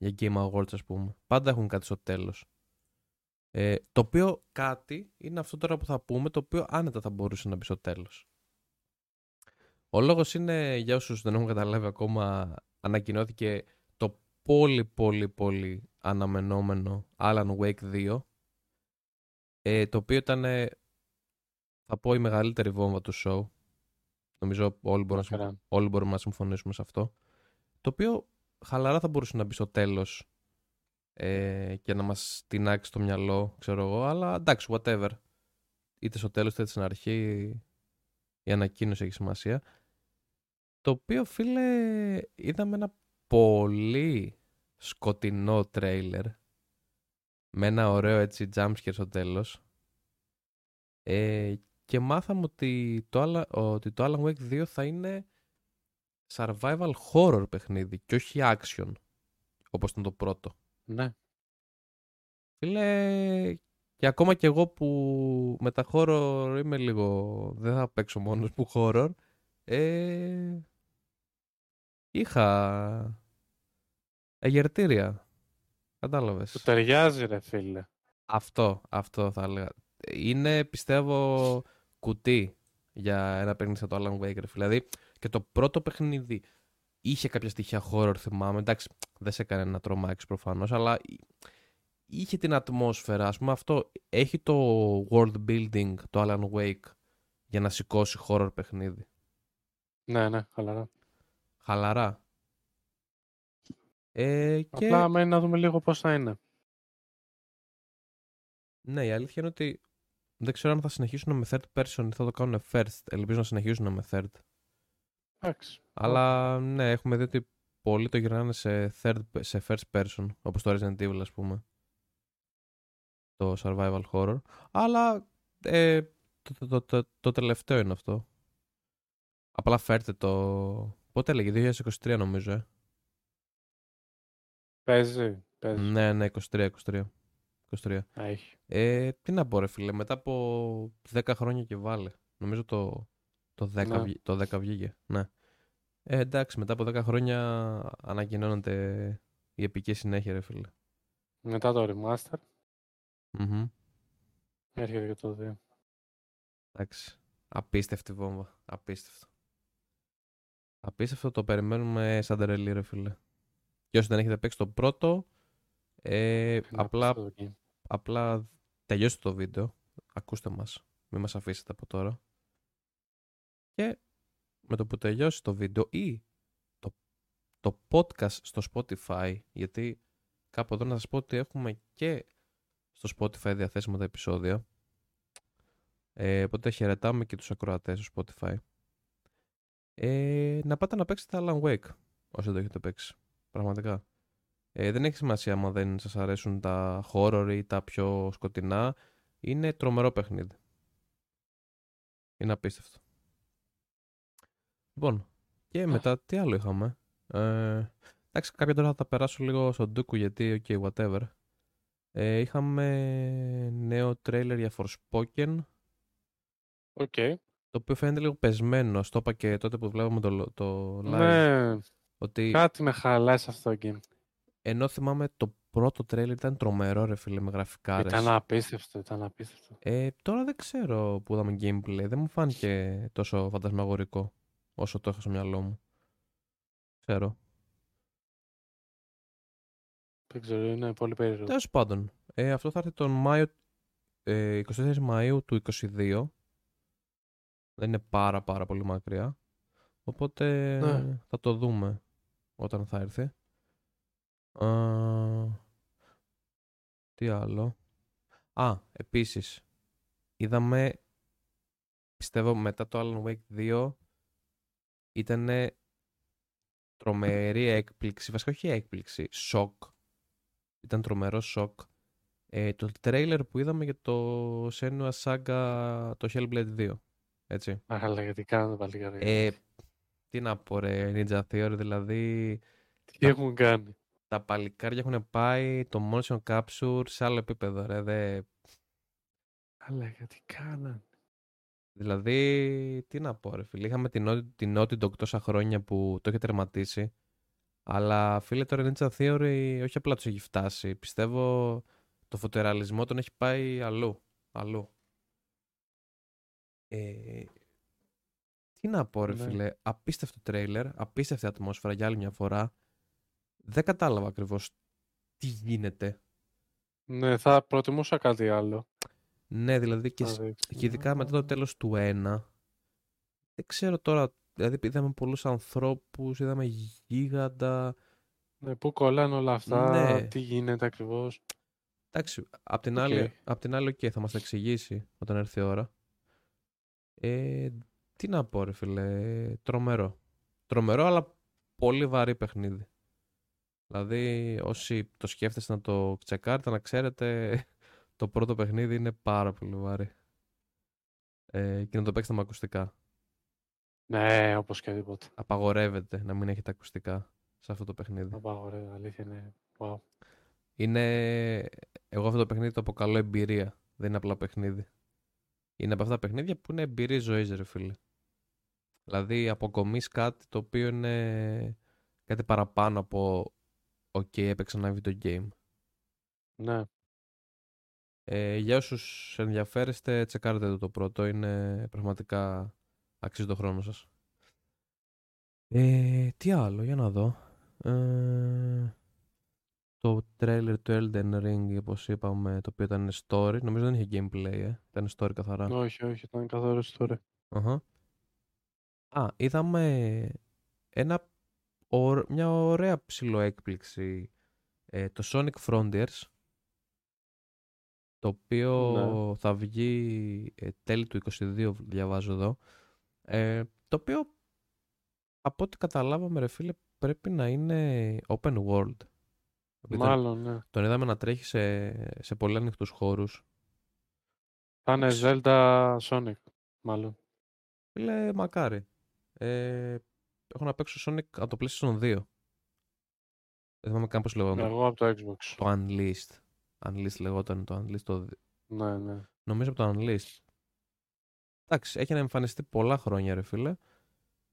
για Game Awards, ας πούμε. Πάντα έχουν κάτι στο τέλος. Ε, το οποίο κάτι είναι αυτό τώρα που θα πούμε, το οποίο άνετα θα μπορούσε να μπει στο τέλος. Ο λόγος είναι, για όσους δεν έχουν καταλάβει ακόμα, ανακοινώθηκε το πολύ πολύ πολύ αναμενόμενο Alan Wake 2, ε, το οποίο ήταν, θα πω, η μεγαλύτερη βόμβα του show. Νομίζω όλοι μπορούμε, να, όλοι μπορούμε να συμφωνήσουμε σε αυτό. Το οποίο χαλαρά θα μπορούσε να μπει στο τέλος ε, και να μας τεινάξει το μυαλό, ξέρω εγώ, αλλά εντάξει, whatever. Είτε στο τέλος είτε στην αρχή η ανακοίνωση έχει σημασία. Το οποίο, φίλε, είδαμε ένα πολύ σκοτεινό τρέιλερ με ένα ωραίο έτσι jumpscare στο τέλος ε, και μάθαμε ότι το, ότι το Alan Wake 2 θα είναι survival horror παιχνίδι και όχι action όπως ήταν το πρώτο. Ναι. Φίλε, και ακόμα κι εγώ που με τα horror είμαι λίγο... Δεν θα παίξω μόνος μου horror. Ε, είχα εγερτήρια. Κατάλαβες. Του ταιριάζει ρε φίλε. Αυτό, αυτό θα έλεγα. Είναι πιστεύω κουτί για ένα παιχνίδι σαν το Alan Wake. Δηλαδή και το πρώτο παιχνίδι είχε κάποια στοιχεία horror θυμάμαι. Εντάξει, δεν σε έκανε να τρομάξεις προφανώς, αλλά είχε την ατμόσφαιρα. Α πούμε αυτό έχει το world building το Alan Wake για να σηκώσει horror παιχνίδι. Ναι, ναι, χαλαρά. Χαλαρά. Ε, και... Απλά μένει να δούμε λίγο πώς θα είναι. Ναι, η αλήθεια είναι ότι δεν ξέρω αν θα συνεχίσουν με third person ή θα το κάνουν first. Ελπίζω να συνεχίσουν με third. Εντάξει. Αλλά ναι, έχουμε δει ότι πολλοί το γυρνάνε σε, third, σε first person, όπως το Resident Evil ας πούμε. Το survival horror. Αλλά ε, το, το, το, το, τελευταίο είναι αυτό. Απλά φέρτε το... Πότε έλεγε, 2023 νομίζω, ε. Παίζει, παίζει. Ναι, ναι, 23, 23. 23. Έχει. Ε, τι να πω ρε φίλε, μετά από 10 χρόνια και βάλε. Νομίζω το, το 10, ναι. το 10 βγήκε. Ναι. Ε, εντάξει, μετά από 10 χρόνια ανακοινώνεται η επική συνέχεια, ρε φίλε. Μετά το remaster. Mm-hmm. Έρχεται και το 2. Εντάξει. Απίστευτη βόμβα. Απίστευτο. Απίστευτο το περιμένουμε σαν τερελή, ρε φίλε. Και όσοι δεν έχετε παίξει το πρώτο, ε, απλά, απλά τελειώστε το βίντεο. Ακούστε μας. Μην μας αφήσετε από τώρα. Και με το που τελειώσει το βίντεο ή το, το podcast στο Spotify, γιατί κάπου εδώ να σας πω ότι έχουμε και στο Spotify διαθέσιμα τα επεισόδια. Ε, οπότε χαιρετάμε και τους ακροατές στο Spotify. Ε, να πάτε να παίξετε Alan Wake, όσοι δεν το έχετε παίξει. Πραγματικά. Ε, δεν έχει σημασία άμα δεν σας αρέσουν τα horror ή τα πιο σκοτεινά. Είναι τρομερό παιχνίδι. Είναι απίστευτο. Λοιπόν, και μετά τι άλλο είχαμε; Ε, εντάξει, κάποια τώρα θα τα περάσω λίγο στο ντούκου γιατί, ok, whatever. Ε, είχαμε νέο τρέιλερ για Forspoken. OK. Το οποίο φαίνεται λίγο πεσμένο. Στο είπα και τότε που βλέπαμε το, το live. Ναι, Ότι κάτι με χαλάει σε αυτό το game. ενώ θυμάμαι το πρώτο τρέιλερ ήταν τρομερό ρε φίλε με γραφικάρες. Ήταν απίστευτο, ήταν απίστευτο. Ε, τώρα δεν ξέρω που είδαμε gameplay. Δεν μου φάνηκε τόσο φαντασμαγορικό όσο το είχα στο μυαλό μου. Ξέρω. Δεν ξέρω, είναι πολύ περίεργο. Τέλος πάντων, ε, αυτό θα έρθει τον Μάιο, ε, 24 Μαΐου του 22. Δεν είναι πάρα πάρα πολύ μακριά. Οπότε Ναι. θα το δούμε όταν θα έρθει. Α, τι άλλο. Α, επίσης, είδαμε, πιστεύω μετά το Alan Wake 2, ήταν τρομερή έκπληξη, βασικά όχι έκπληξη, σοκ. Ήταν τρομερό σοκ. Ε, το τρέιλερ που είδαμε για το Senua Saga, το Hellblade 2. Έτσι. Αλλά γιατί κάνανε πάλι καλά. Ε, τι να πω ρε, Ninja Theory, δηλαδή Τι έχουν κάνει. τα παλικάρια έχουν πάει το motion capture σε άλλο επίπεδο ρε, δε, Αλλά γιατί κάνανε. Δηλαδή, τι να πω ρε φίλε, είχαμε την, Naughty- την Naughty Dog τόσα χρόνια που το είχε τερματίσει αλλά φίλε τώρα Ninja Theory όχι απλά τους έχει φτάσει, πιστεύω το φωτορεαλισμό τον έχει πάει αλλού, αλλού. Ε, τι να πω ρε Ναι. φίλε, απίστευτο τρέιλερ, απίστευτη ατμόσφαιρα για άλλη μια φορά. Δεν κατάλαβα ακριβώς τι γίνεται. Ναι, θα προτιμούσα κάτι άλλο. Ναι, δηλαδή και, να σ- δείξει. και ειδικά μετά το τέλος του 1, δεν ξέρω τώρα, δηλαδή είδαμε πολλούς ανθρώπους, είδαμε γίγαντα. Ναι, πού κολλάνε όλα αυτά, Ναι. τι γίνεται ακριβώς. Εντάξει, απ' την Οκ. άλλη, απ' την άλλη οκ, θα μας τα εξηγήσει όταν έρθει η ώρα. Ε, τι να πω ρε φίλε, τρομερό. Τρομερό αλλά πολύ βαρύ παιχνίδι. Δηλαδή όσοι το σκέφτεστε να το τσεκάρετε να ξέρετε το πρώτο παιχνίδι είναι πάρα πολύ βαρύ. Ε, και να το παίξετε με ακουστικά. Ναι, όπως και τίποτα. Απαγορεύεται να μην έχετε ακουστικά σε αυτό το παιχνίδι. Απαγορεύει, αλήθεια είναι. Wow. Είναι. Εγώ αυτό το παιχνίδι το αποκαλώ εμπειρία. Δεν είναι απλά παιχνίδι. Είναι από αυτά τα παιχνίδια που είναι εμπειρία ζωή, ρε φίλε. Δηλαδή αποκομίσει κάτι το οποίο είναι κάτι παραπάνω από OK, έπαιξα ένα video game. Ναι, Ε, για όσους ενδιαφέρεστε, τσεκάρετε το, το πρώτο. Είναι πραγματικά αξίζει το χρόνο σας. Ε, τι άλλο, για να δω. Ε, το trailer του Elden Ring, όπως είπαμε, το οποίο ήταν story. Νομίζω δεν είχε gameplay, ε. Ήταν story καθαρά. όχι, όχι, ήταν καθαρό τώρα. Αχα. Α, είδαμε ένα, ω- μια ωραία ψηλό έκπληξη. Ε, το Sonic Frontiers, το οποίο Ναι. θα βγει ε, τέλη του 22, διαβάζω εδώ. Ε, το οποίο, από ό,τι καταλάβαμε, ρε φίλε, πρέπει να είναι open world. Επειδή τον- Μάλλον, ναι. Τον είδαμε να τρέχει σε, σε πολύ ανοιχτούς χώρους. Θα είναι Ξ- Zelda Sonic, μάλλον. Φίλε, μακάρι. Ε, έχω να παίξω Sonic από το PlayStation 2. Δεν θυμάμαι καν πώς λεγόταν. Εγώ από το Xbox. Το Unleashed. Unleashed λεγόταν το Unleashed. Το... δι- Ναι, ναι. Νομίζω από το Unleashed. Εντάξει, έχει να εμφανιστεί πολλά χρόνια, ρε φίλε.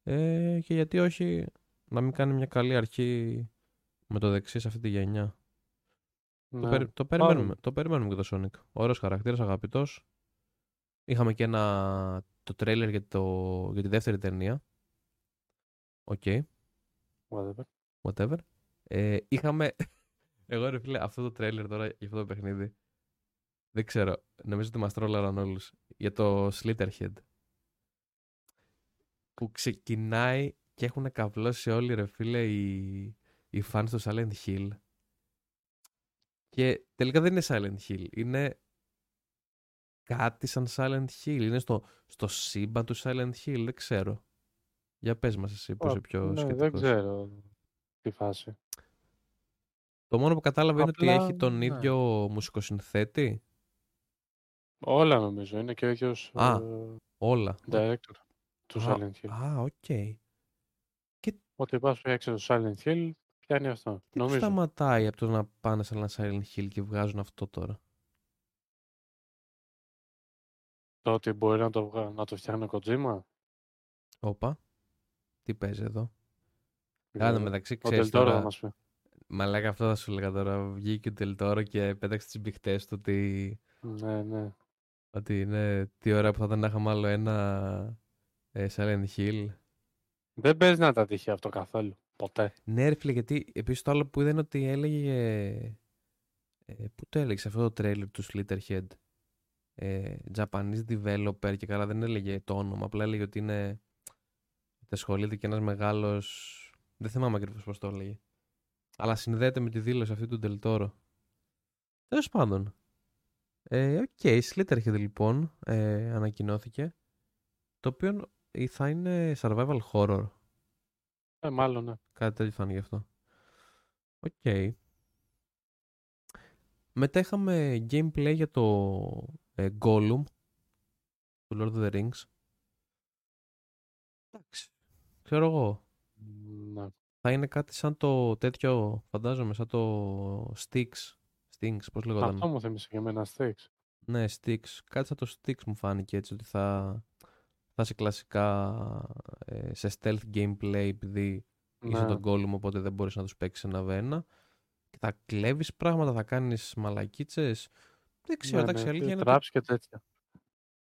Ε, και γιατί όχι να μην κάνει μια καλή αρχή με το δεξί σε αυτή τη γενιά. Το, ναι. περι- το, περιμένουμε, το περιμένουμε και το Sonic. Ωραίος χαρακτήρας, αγαπητός. Είχαμε και ένα το τρέιλερ για, το, για τη δεύτερη ταινία. OK, Whatever. whatever. Ε, είχαμε... Εγώ ρε φίλε, αυτό το τρέιλερ τώρα για αυτό το παιχνίδι. Δεν ξέρω, νομίζω ότι μας τρόλαραν όλους. Για το Slitterhead. Που ξεκινάει και έχουν καβλώσει όλοι ρε φίλε οι, οι fans του Silent Hill. Και τελικά δεν είναι Silent Hill. Είναι κάτι σαν Silent Hill. Είναι στο, στο σύμπαν του Silent Hill. Δεν ξέρω. Για πες μας εσύ πώς Α, είσαι πιο ναι, σχετικός. δεν ξέρω τι φάση. Το μόνο που κατάλαβα είναι Απλά, ότι έχει τον ναι. ίδιο μουσικοσυνθέτη. Όλα νομίζω. Είναι και ο ίδιος Α, ε, Όλα. director του Α, Silent Hill. Α, οκ. Και... Ότι πας φτιάξεις το Silent Hill, πιάνει αυτό. Τι νομίζω. σταματάει από το να πάνε σε ένα Silent Hill και βγάζουν αυτό τώρα; Το ότι μπορεί να το, να το φτιάχνει ο Kojima. Όπα. Τι παίζει εδώ; Κάνε μεταξύ ξέρεις τώρα... μας πει. Μα λέγα αυτό θα σου λέγα τώρα. Βγήκε ο Τελτόρο και πέταξε τις μπιχτές του ότι... Ναι, ναι. Ότι είναι τι ωραία που θα ήταν να είχαμε άλλο ένα ε, Silent Hill. Δεν παίζει να τα τύχει αυτό καθόλου. Ποτέ. Ναι, ρε φίλε, γιατί επίσης το άλλο που είδα είναι ότι έλεγε. Ε, πού το έλεγε αυτό το τρέιλερ του Slitterhead; Ε, Japanese developer και καλά δεν έλεγε το όνομα. Απλά έλεγε ότι είναι. Ότι ασχολείται και ένας μεγάλο. Δεν θυμάμαι ακριβώς πώς το έλεγε. Αλλά συνδέεται με τη δήλωση αυτή του Del Toro. Τέλος πάντων. Ε, OK, okay, Slitterhead λοιπόν ε, ανακοινώθηκε. Το οποίο θα είναι survival horror. Ε, μάλλον, ναι. Κάτι τέτοιο φάνηκε αυτό. OK. Okay. Μετά είχαμε gameplay για το ε, Gollum του Lord of the Rings. Εντάξει. Ξέρω εγώ. Ναι. Θα είναι κάτι σαν το τέτοιο, φαντάζομαι, σαν το Styx. Stings, πώς λέγονταν. Αυτό μου θύμισε και εμένα, Styx. Ναι, Styx. Κάτι σαν το Styx μου φάνηκε έτσι, ότι θα, θα είσαι κλασικά ε, σε stealth gameplay επειδή ναι. είσαι τον Gollum οπότε δεν μπορείς να τους παίξεις ένα v ένα και θα κλέβεις πράγματα, θα κάνεις μαλακίτσες δεν ξέρω, ναι, εντάξει, ναι, αλήθεια είναι ότι... και τέτοια.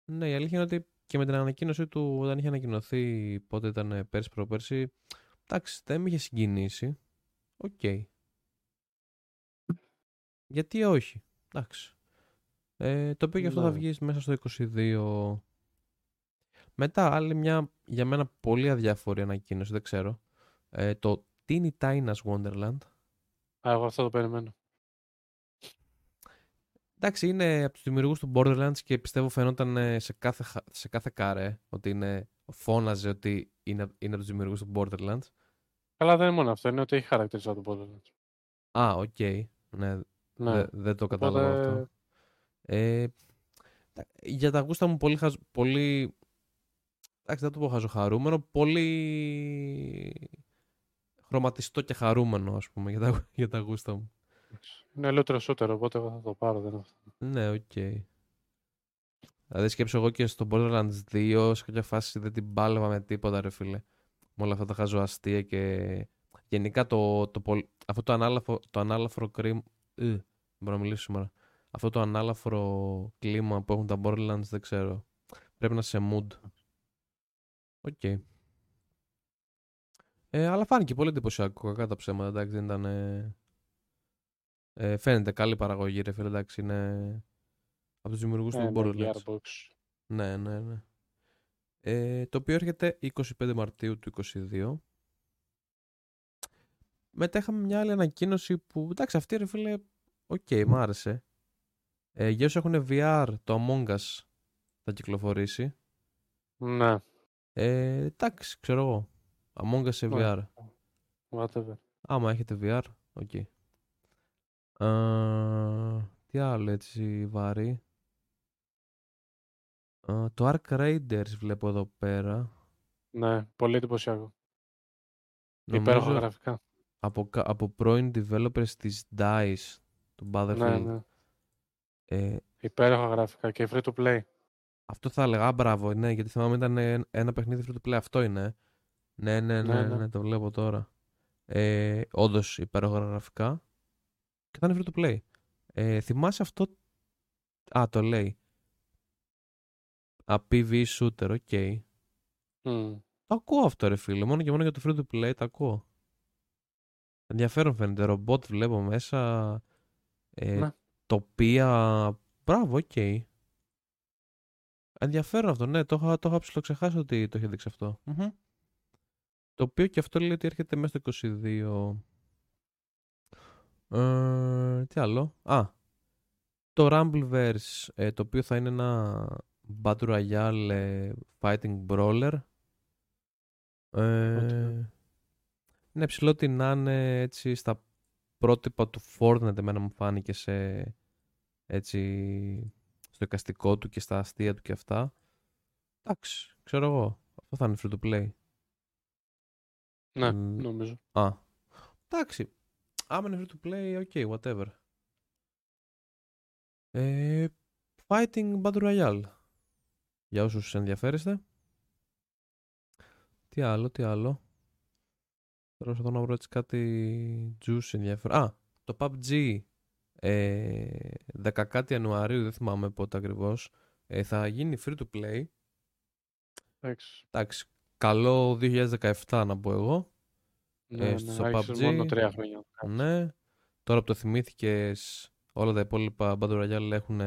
Ναι, η αλήθεια είναι ότι και με την ανακοίνωσή του όταν είχε ανακοινωθεί πότε ήταν πέρσι προπέρσι εντάξει, δεν με είχε συγκινήσει OK okay. γιατί όχι εντάξει ε, το οποίο και αυτό θα βγεις μέσα στο 22 μετά άλλη μια για μένα πολύ αδιάφορη ανακοίνωση, δεν ξέρω. Ε, το Tiny Tina's Wonderland. Α, εγώ αυτό το περιμένω. Εντάξει, είναι από τους δημιουργούς του Borderlands και πιστεύω φαινόταν ε, σε κάθε, σε κάθε καρέ ότι είναι, φώναζε ότι είναι, είναι από τους δημιουργούς του Borderlands. Καλά, δεν είναι μόνο αυτό, είναι ότι έχει χαρακτηριστικά του Borderlands. Α, OK. Okay. Ναι, ναι. δεν το κατάλαβα Οπότε... αυτό. Ε, για τα γούστα μου πολύ, πολύ εντάξει δεν το πω χαζοχαρούμενο, πολύ χρωματιστό και χαρούμενο ας πούμε για τα, για τα γούστα μου. Είναι looter shooter, οπότε εγώ θα το πάρω. Δεν Ναι, OK. Okay. Δηλαδή σκέψου εγώ και στο Borderlands 2 σε κάποια φάση δεν την πάλευα με τίποτα ρε φίλε. Με όλα αυτά τα χαζοαστεία και γενικά το, το, το, αυτό το ανάλαφρο, το ανάλαφρο κρίμα... Ε, μπορώ να μιλήσω σήμερα. Αυτό το ανάλαφρο κλίμα που έχουν τα Borderlands δεν ξέρω. Πρέπει να 'σαι mood. OK. Ε, αλλά φάνηκε πολύ εντυπωσιακό κακά τα ψέματα, εντάξει, δεν ήταν... Ε, φαίνεται καλή παραγωγή, ρε φίλε, εντάξει, είναι από τους δημιουργούς του Borderlands. Ναι, ναι, ναι. Ε, το οποίο έρχεται 25 Μαρτίου του 2022. Μετά είχαμε μια άλλη ανακοίνωση που, εντάξει, αυτή ρε φίλε, OK, okay, μ' άρεσε. Ε, για όσους έχουν VR, το Among Us θα κυκλοφορήσει. Ναι. Ε, εντάξει, ξέρω εγώ. Among Us σε VR. Whatever. Άμα έχετε VR, OK. Okay. Ε, τι άλλο έτσι βαρύ. Ε, το ARC Raiders βλέπω εδώ πέρα. Ναι, πολύ εντυπωσιακό. Υπέροχα γραφικά. Από, από πρώην developers της DICE, του Battlefield. Ναι, ναι. Ε, Υπέροχα γραφικά και free to play. Αυτό θα έλεγα. Α, μπράβο, ναι, γιατί θυμάμαι ήταν ένα παιχνίδι free to play. Αυτό είναι. Ναι, ναι, ναι, ναι, ναι, ναι το βλέπω τώρα. Ε, Όντως υπέροχα γραφικά. Και θα είναι free to play. Ε, θυμάσαι αυτό. Α, το λέει. Α, PvE shooter, OK. Okay. Mm. Το ακούω αυτό, ρε φίλε. Μόνο και μόνο για το free to play το ακούω. Ενδιαφέρον φαίνεται. Ρομπότ βλέπω μέσα. Ε, ναι. Τοπία. Μπράβο, OK. Okay. Ενδιαφέρον αυτό, ναι, το είχα, το είχα ψιλοξεχάσει ότι το είχε δείξει αυτό. Το οποίο και αυτό λέει ότι έρχεται μέσα στο 22. Ε, τι άλλο. Α, το Rumbleverse, ε, το οποίο θα είναι ένα Battle Royale ε, Fighting Brawler. Ε, είναι ψηλό ότι να είναι έτσι στα πρότυπα του Fortnite εμένα μου φάνηκε σε έτσι στο εικαστικό του και στα αστεία του και αυτά. Εντάξει, ξέρω εγώ. Αυτό θα είναι free to play. Ναι, Μ, νομίζω. Α. Εντάξει. Άμα είναι free to play, ok, whatever. Ε, fighting Battle Royale. Για όσους ενδιαφέρεστε. Τι άλλο, τι άλλο. Τώρα προσπαθώ να βρω έτσι κάτι juice ενδιαφέρον. Α, το PUBG ε, 10 Ιανουαρίου, δεν θυμάμαι πότε ακριβώς, ε, θα γίνει free to play. Εντάξει. Εντάξει, καλό 2017 να πω εγώ. Ναι, στο ναι, άρχισε PUBG. μόνο τρία χρόνια. Ναι. Τώρα που το θυμήθηκες, όλα τα υπόλοιπα Battle Royale έχουν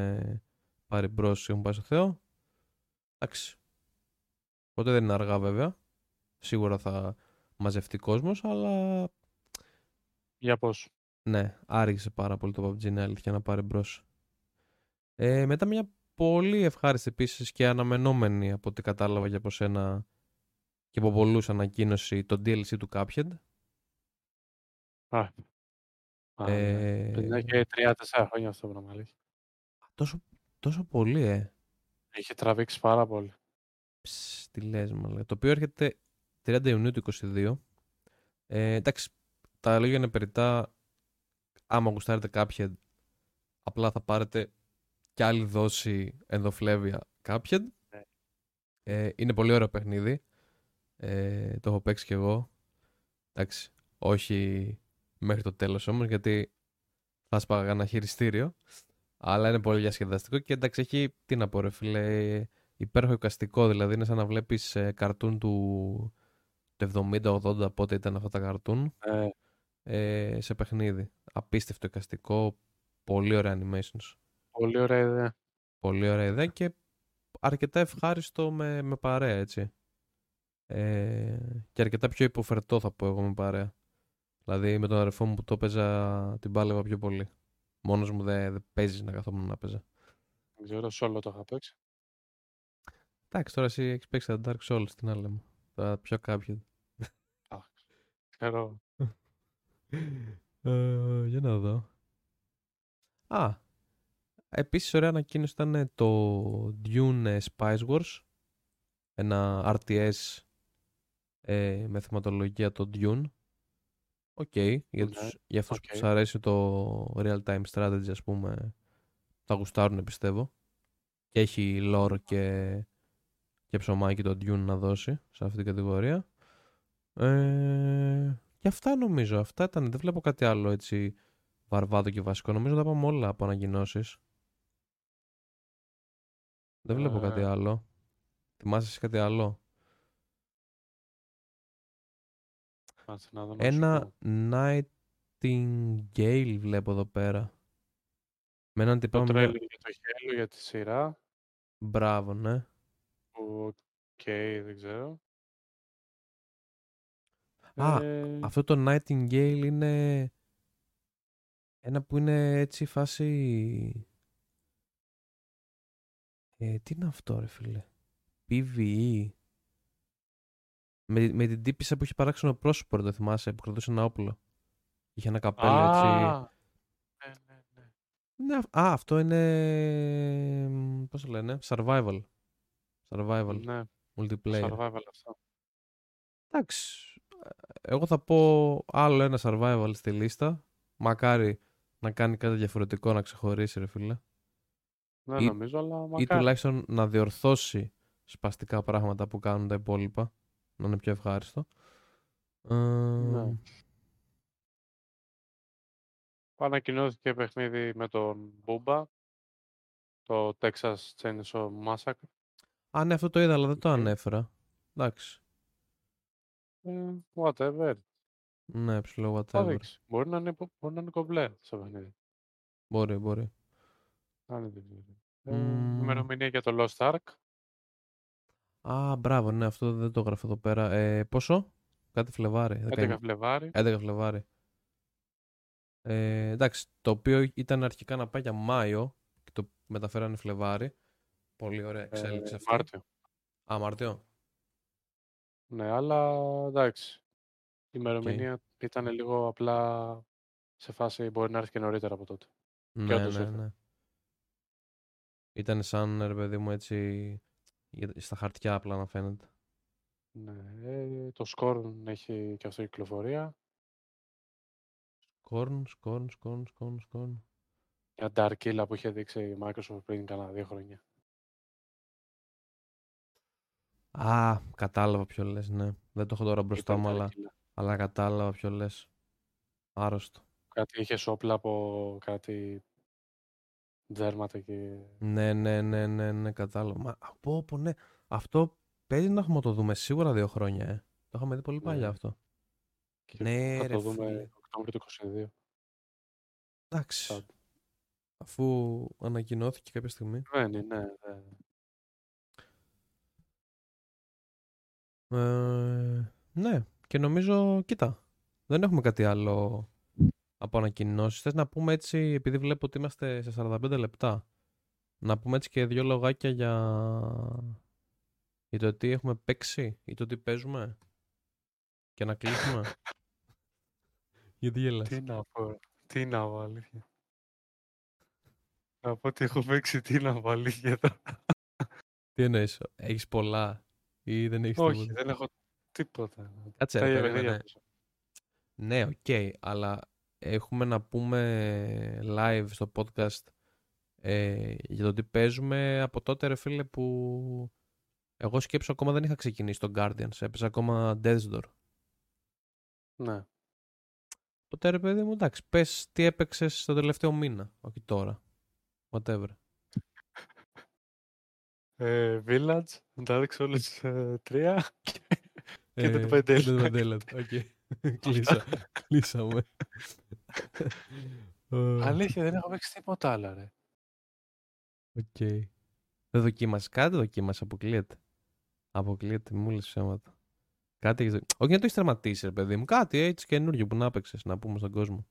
πάρει μπρος, έχουν πάει στο Θεό. Εντάξει. Ποτέ δεν είναι αργά βέβαια. Σίγουρα θα μαζευτεί κόσμος, αλλά Για πώς; ναι, άργησε πάρα πολύ το PUBG, είναι αλήθεια να πάρει μπρος. Ε, μετά μια πολύ ευχάριστη επίσης και αναμενόμενη από ό,τι κατάλαβα για από σένα και από πολλούς ανακοίνωση το DLC του Cuphead. Α, α, ναι. Ε, Παιδιά, Έχει τρία-τέσσερα χρόνια αυτό το πράγμα. αλήθεια. τόσο, τόσο πολύ, ε. Είχε τραβήξει πάρα πολύ. Ψ, τι λες μαλάκα. Το οποίο έρχεται 30 Ιουνίου του 22. Ε, εντάξει, τα λόγια είναι περιτά. Άμα γουστάρετε κάποια, απλά θα πάρετε κι άλλη δόση ενδοφλέβια κάποια. Ναι. Ε, είναι πολύ ωραίο παιχνίδι. Ε, το έχω παίξει κι εγώ. Εντάξει, όχι μέχρι το τέλος όμως, γιατί θα σπάγα ένα χειριστήριο. Αλλά είναι πολύ διασκεδαστικό και εντάξει, έχει, τι να πω ρε φίλε, υπέροχο εικαστικό, δηλαδή είναι σαν να βλέπεις ε, καρτούν του, του 70-80 πότε ήταν αυτά τα καρτούν Ε, ε, σε παιχνίδι. Απίστευτο εικαστικό, πολύ ωραία animations. πολύ ωραία ιδέα. Πολύ ωραία ιδέα και αρκετά ευχάριστο με, με παρέα, έτσι. Ε, και αρκετά πιο υποφερτό θα πω εγώ με παρέα. Δηλαδή με τον αδερφό μου που το έπαιζα την πάλευα πιο πολύ. Μόνος μου δεν δεν παίζεις να καθόμουν να παίζα. Δεν ξέρω, solo το είχα παίξει. Εντάξει, τώρα εσύ έχεις παίξει τα Dark Souls, την άλλη μου. Τα πιο κάποια. Ξέρω. Ε, για να δω. Α, επίσης ωραία ανακοίνωση ήταν το Dune ε, Spice Wars. Ένα RTS ε, με θεματολογία το Dune. OK, για, Ναι, τους, για αυτούς που οκ. τους αρέσει το real time strategy ας πούμε θα γουστάρουν πιστεύω. Και έχει lore και, και ψωμάκι το Dune να δώσει σε αυτή την κατηγορία. Ε, και αυτά νομίζω. Αυτά ήταν. Δεν βλέπω κάτι άλλο έτσι βαρβάδο και βασικό. Νομίζω τα πάμε όλα από ανακοινώσεις. Δεν βλέπω κάτι Ε. άλλο. Θυμάσαι εσύ κάτι άλλο; Κάτσε να δω να σου Ένα πω. Nightingale βλέπω εδώ πέρα. Με έναν Το τυπά με μια... τρέλερ για το Halo για τη σειρά. Μπράβο, ναι. Που, οκ, δεν ξέρω. Α, Ε, Αυτό το Nightingale είναι ένα που είναι έτσι φάση... Ε, τι είναι αυτό ρε φίλε; PvE. Με, με την τύπισσα που είχε παράξενο πρόσωπο, ρε, το θυμάσαι, που κρατούσε ένα όπλο. Είχε ένα καπέλο έτσι. Α, ναι, ναι, ναι. Ναι, α, αυτό είναι... μ, Πώς το λένε, survival. Survival, Ναι, multiplayer. survival αυτό. Εντάξει. Εγώ θα πω άλλο ένα survival στη λίστα. Μακάρι να κάνει κάτι διαφορετικό να ξεχωρίσει, ρε φίλε. Δεν Ή- νομίζω, αλλά Ή μακάρι. τουλάχιστον να διορθώσει σπαστικά πράγματα που κάνουν τα υπόλοιπα. Να είναι πιο ευχάριστο. Ε, Ναι. Ανακοινώθηκε παιχνίδι με τον Μπούμπα. Το Texas Chainsaw Massacre. Α, ναι, αυτό το είδα, αλλά δεν το Οκ. ανέφερα. Εντάξει. Ε, whatever. Ναι, ψιλο Θα whatever. δείξει. Μπορεί να είναι, μπορεί να είναι κομπλέ στο παιχνίδι. Μπορεί, μπορεί. Αν δεν ξέρω. Ε, Μμμ. ημερομηνία για το Lost Ark. Α, μπράβο, ναι, αυτό δεν το έγραφε εδώ πέρα. Ε, πόσο; Κάτι Φλεβάρι. 11 19 Φλεβάρι. 11 Φλεβάρι. Ε, εντάξει, το οποίο ήταν αρχικά να πάει για Μάιο και το μεταφέρανε Φλεβάρι. Πολύ ωραία εξέλιξη Ε, αυτή. Μάρτιο. Α, Μάρτιο. Ναι, αλλά εντάξει. Η ημερομηνία ήταν λίγο απλά σε φάση μπορεί να έρθει και νωρίτερα από τότε. Ναι, όντως ναι, ήρθε. ναι. Ήταν σαν, ρε παιδί μου, έτσι, για- στα χαρτιά απλά να φαίνεται. Ναι, ε, το Scorn έχει και αυτό κυκλοφορία. Σκόρν, σκόρν, σκόρν, σκόρν, σκόρν. Μια Dark Killa που είχε δείξει η Microsoft πριν κάνα δύο χρόνια. Α, κατάλαβα ποιο λες, ναι. Δεν το έχω τώρα μπροστά μου, Ήταν αλλά, Dark Killa. αλλά κατάλαβα ποιο λες. Άρρωστο. Κάτι είχε σόπλα από κάτι δέρματα και... Ναι, ναι, ναι, ναι, ναι, κατάλαβα. Μα, πω, πω, ναι. Αυτό παίζει να έχουμε το δούμε σίγουρα δύο χρόνια, ε. Το είχαμε δει πολύ Ναι. παλιά αυτό. και Ναι, θα ρε το δούμε φίλε. Οκτώβριο του 22. Εντάξει. Sad. Αφού ανακοινώθηκε κάποια στιγμή. Μένει, ναι, ναι. Ε, ναι, και νομίζω, κοίτα, δεν έχουμε κάτι άλλο από ανακοινώσεις. Θες να πούμε έτσι, επειδή βλέπω ότι είμαστε σε 45 λεπτά, να πούμε έτσι και δύο λογάκια για, για το τι έχουμε παίξει ή το τι παίζουμε και να κλείσουμε. Γιατί γελάς; Τι να πω, τι να πω, αλήθεια. Να πω ότι έχω παίξει τι να πω, αλήθεια. τώρα. Τι εννοείς, έχεις πολλά ή δεν έχεις Όχι, τίποτα; δεν έχω τίποτα. Κάτσε, Τα ρε, ίδια περίμενε. παιχνίδια παίζω. Ναι, οκ, αλλά έχουμε να πούμε live στο podcast ε, για το τι παίζουμε από τότε, ρε φίλε, που εγώ σκέψου ακόμα δεν είχα ξεκινήσει τον Guardians, έπαιζα ακόμα Death's Door. Ναι. Οπότε, ρε παιδί μου, εντάξει, πες τι έπαιξες το τελευταίο μήνα, όχι τώρα. Whatever. Ε, Village, να τα δείξω όλες ε, τρία. Και Ε, το Mandela. και το Mandela, OK. Κλείσα, κλείσαμε. Ε, Αλήθεια, δεν έχω παίξει τίποτα άλλο, ρε. Οκ. Δεν δοκίμασες κάτι, δοκίμασες, αποκλείεται. Αποκλείεται, μου λες ψέματα. Κάτι έχεις... δο- Όχι να το έχεις τερματίσει, ρε παιδί μου. Κάτι έτσι καινούριο που να έπαιξες, να πούμε στον κόσμο.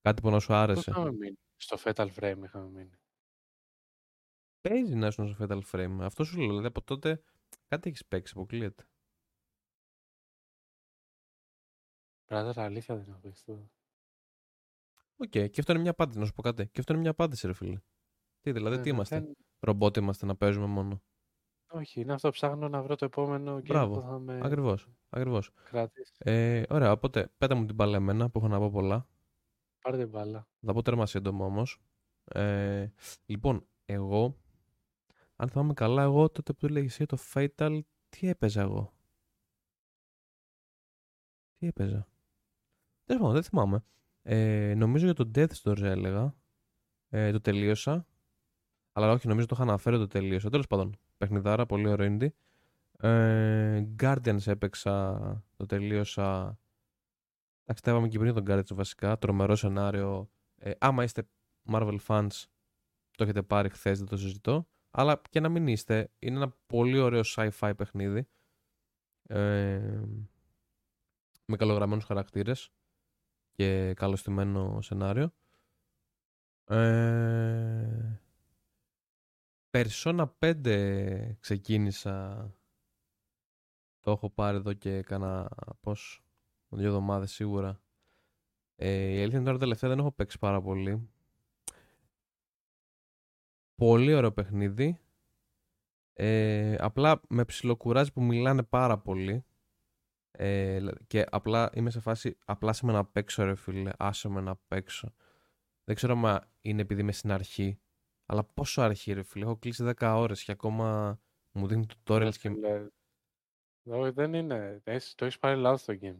Κάτι που να σου Πού άρεσε. είχαμε μείνει; Στο Fatal Frame είχαμε μείνει. Παίζει να ήσουν στο Fatal Frame. Αυτό σου λέω. Δηλαδή από τότε κάτι έχεις παίξει, αποκλείεται. Brother, αλήθεια δεν έχω παίξει τίποτα. Οκ, και αυτό είναι μια απάντηση, να σου πω κάτι. Και αυτό είναι μια απάντηση, ρε φίλε. Τι δηλαδή, Ναι, τι ναι, είμαστε; δεν- Ρομπότ είμαστε να παίζουμε μόνο. Όχι, είναι αυτό. Ψάχνω να βρω το επόμενο game Μπράβο. που θα με Ακριβώς. Ακριβώς. κρατήσει. Ε, ωραία, οπότε πέτα μου την μπάλα εμένα που έχω να πω πολλά. Πάρε την μπάλα. Θα πω τέρμα σύντομα όμως. Ε, λοιπόν, εγώ, αν θυμάμαι καλά, εγώ τότε που έλεγες εσύ το Fatal, τι έπαιζα εγώ; Τι έπαιζα; Δεν θυμάμαι, δεν θυμάμαι. Ε, νομίζω για το Death Doors έλεγα. Ε, το τελείωσα. Αλλά όχι, νομίζω το είχα αναφέρει το τελείωσα. Τέλος πάντων, παιχνιδάρα, πολύ ωραίο indie. Ε, Guardians έπαιξα, το τελείωσα. Εντάξει, τα είπαμε και πριν τον Guardians βασικά. Τρομερό σενάριο. Ε, άμα είστε Marvel fans, το έχετε πάρει χθες, δεν το συζητώ. Αλλά και να μην είστε, είναι ένα πολύ ωραίο sci-fi παιχνίδι. Ε, με καλογραμμένους χαρακτήρες και καλωστημένο σενάριο. Ε, Persona 5 ξεκίνησα. Το έχω πάρει εδώ και κάνα πώς, δύο εβδομάδες σίγουρα. Ε, η αλήθεια είναι τώρα τελευταία δεν έχω παίξει πάρα πολύ. Πολύ ωραίο παιχνίδι. Ε, απλά με ψιλοκουράζει που μιλάνε πάρα πολύ. Ε, και απλά είμαι σε φάση απλά σε με να παίξω ρε φίλε, άσε με να παίξω. Δεν ξέρω αν είναι επειδή είμαι στην αρχή, αλλά πόσο αρχή ρε φίλε, έχω κλείσει 10 ώρες και ακόμα μου δίνει tutorials και... Φίλε, Όχι, δεν είναι. Έχεις- Το έχεις πάρει λάθος το game.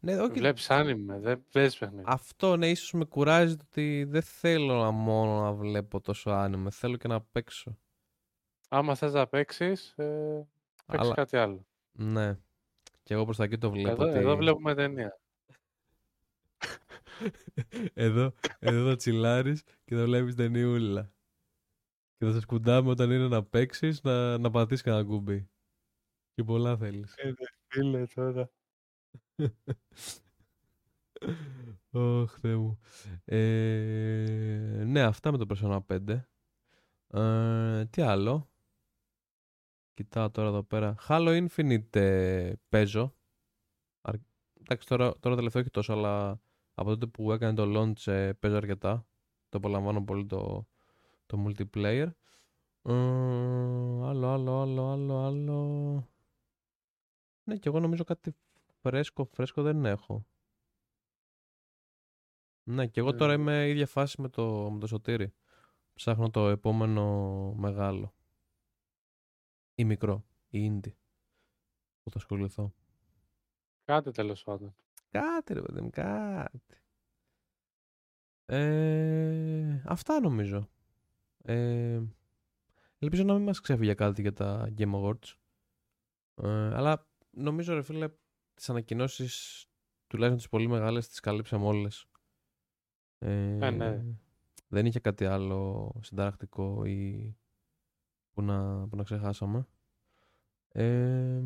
Ναι, όχι, Βλέπεις άνιμε, δεν παίζει παιχνίδι. αυτό ναι, ίσως με κουράζει το ότι δεν θέλω να μόνο να βλέπω τόσο άνιμε, θέλω και να παίξω. Άμα θες να παίξεις, ε, παίξεις Αλλά- κάτι άλλο. Ναι, και εγώ προς τα εκεί το βλέπω Εδώ, ότι... εδώ βλέπουμε ταινία. εδώ, εδώ θα τσιλάρεις και θα βλέπεις ταινιούλα. Και θα σε σκουντάμε όταν είναι να παίξεις, να, να πατήσεις κανένα κουμπί. Και πολλά θέλεις. Ε, Φίλε τώρα. Ωχ, Θεέ μου. Ε, ναι, αυτά με το Persona 5. Ε, τι άλλο; Κοιτάω τώρα εδώ πέρα. Halo Infinite ε, παίζω. Αρ- Εντάξει, τώρα, τώρα τελευταίο όχι τόσο, αλλά από τότε που έκανε το launch ε, παίζω αρκετά. Το απολαμβάνω πολύ το, το multiplayer. Ε, άλλο, άλλο, άλλο, άλλο, άλλο. Ναι, και εγώ νομίζω κάτι φρέσκο, φρέσκο δεν έχω. Ναι, και εγώ τώρα Ε. είμαι ίδια φάση με το, με το Σωτήρι. Ψάχνω το επόμενο μεγάλο. Ή μικρό. Ή indie. Που θα ασχοληθώ. Κάτι τέλος πάντων. Κάτι ρε παιδί μου, κάτι. Ε, αυτά νομίζω. Ε, ελπίζω να μην μας ξέφυγε κάτι για τα Game Awards. Ε, αλλά νομίζω ρε φίλε τις ανακοινώσεις τουλάχιστον τις πολύ μεγάλες τις καλύψαμε όλες. Ε, Ε, ναι. Δεν είχε κάτι άλλο συνταρακτικό ή που να, που να ξεχάσαμε. Ε,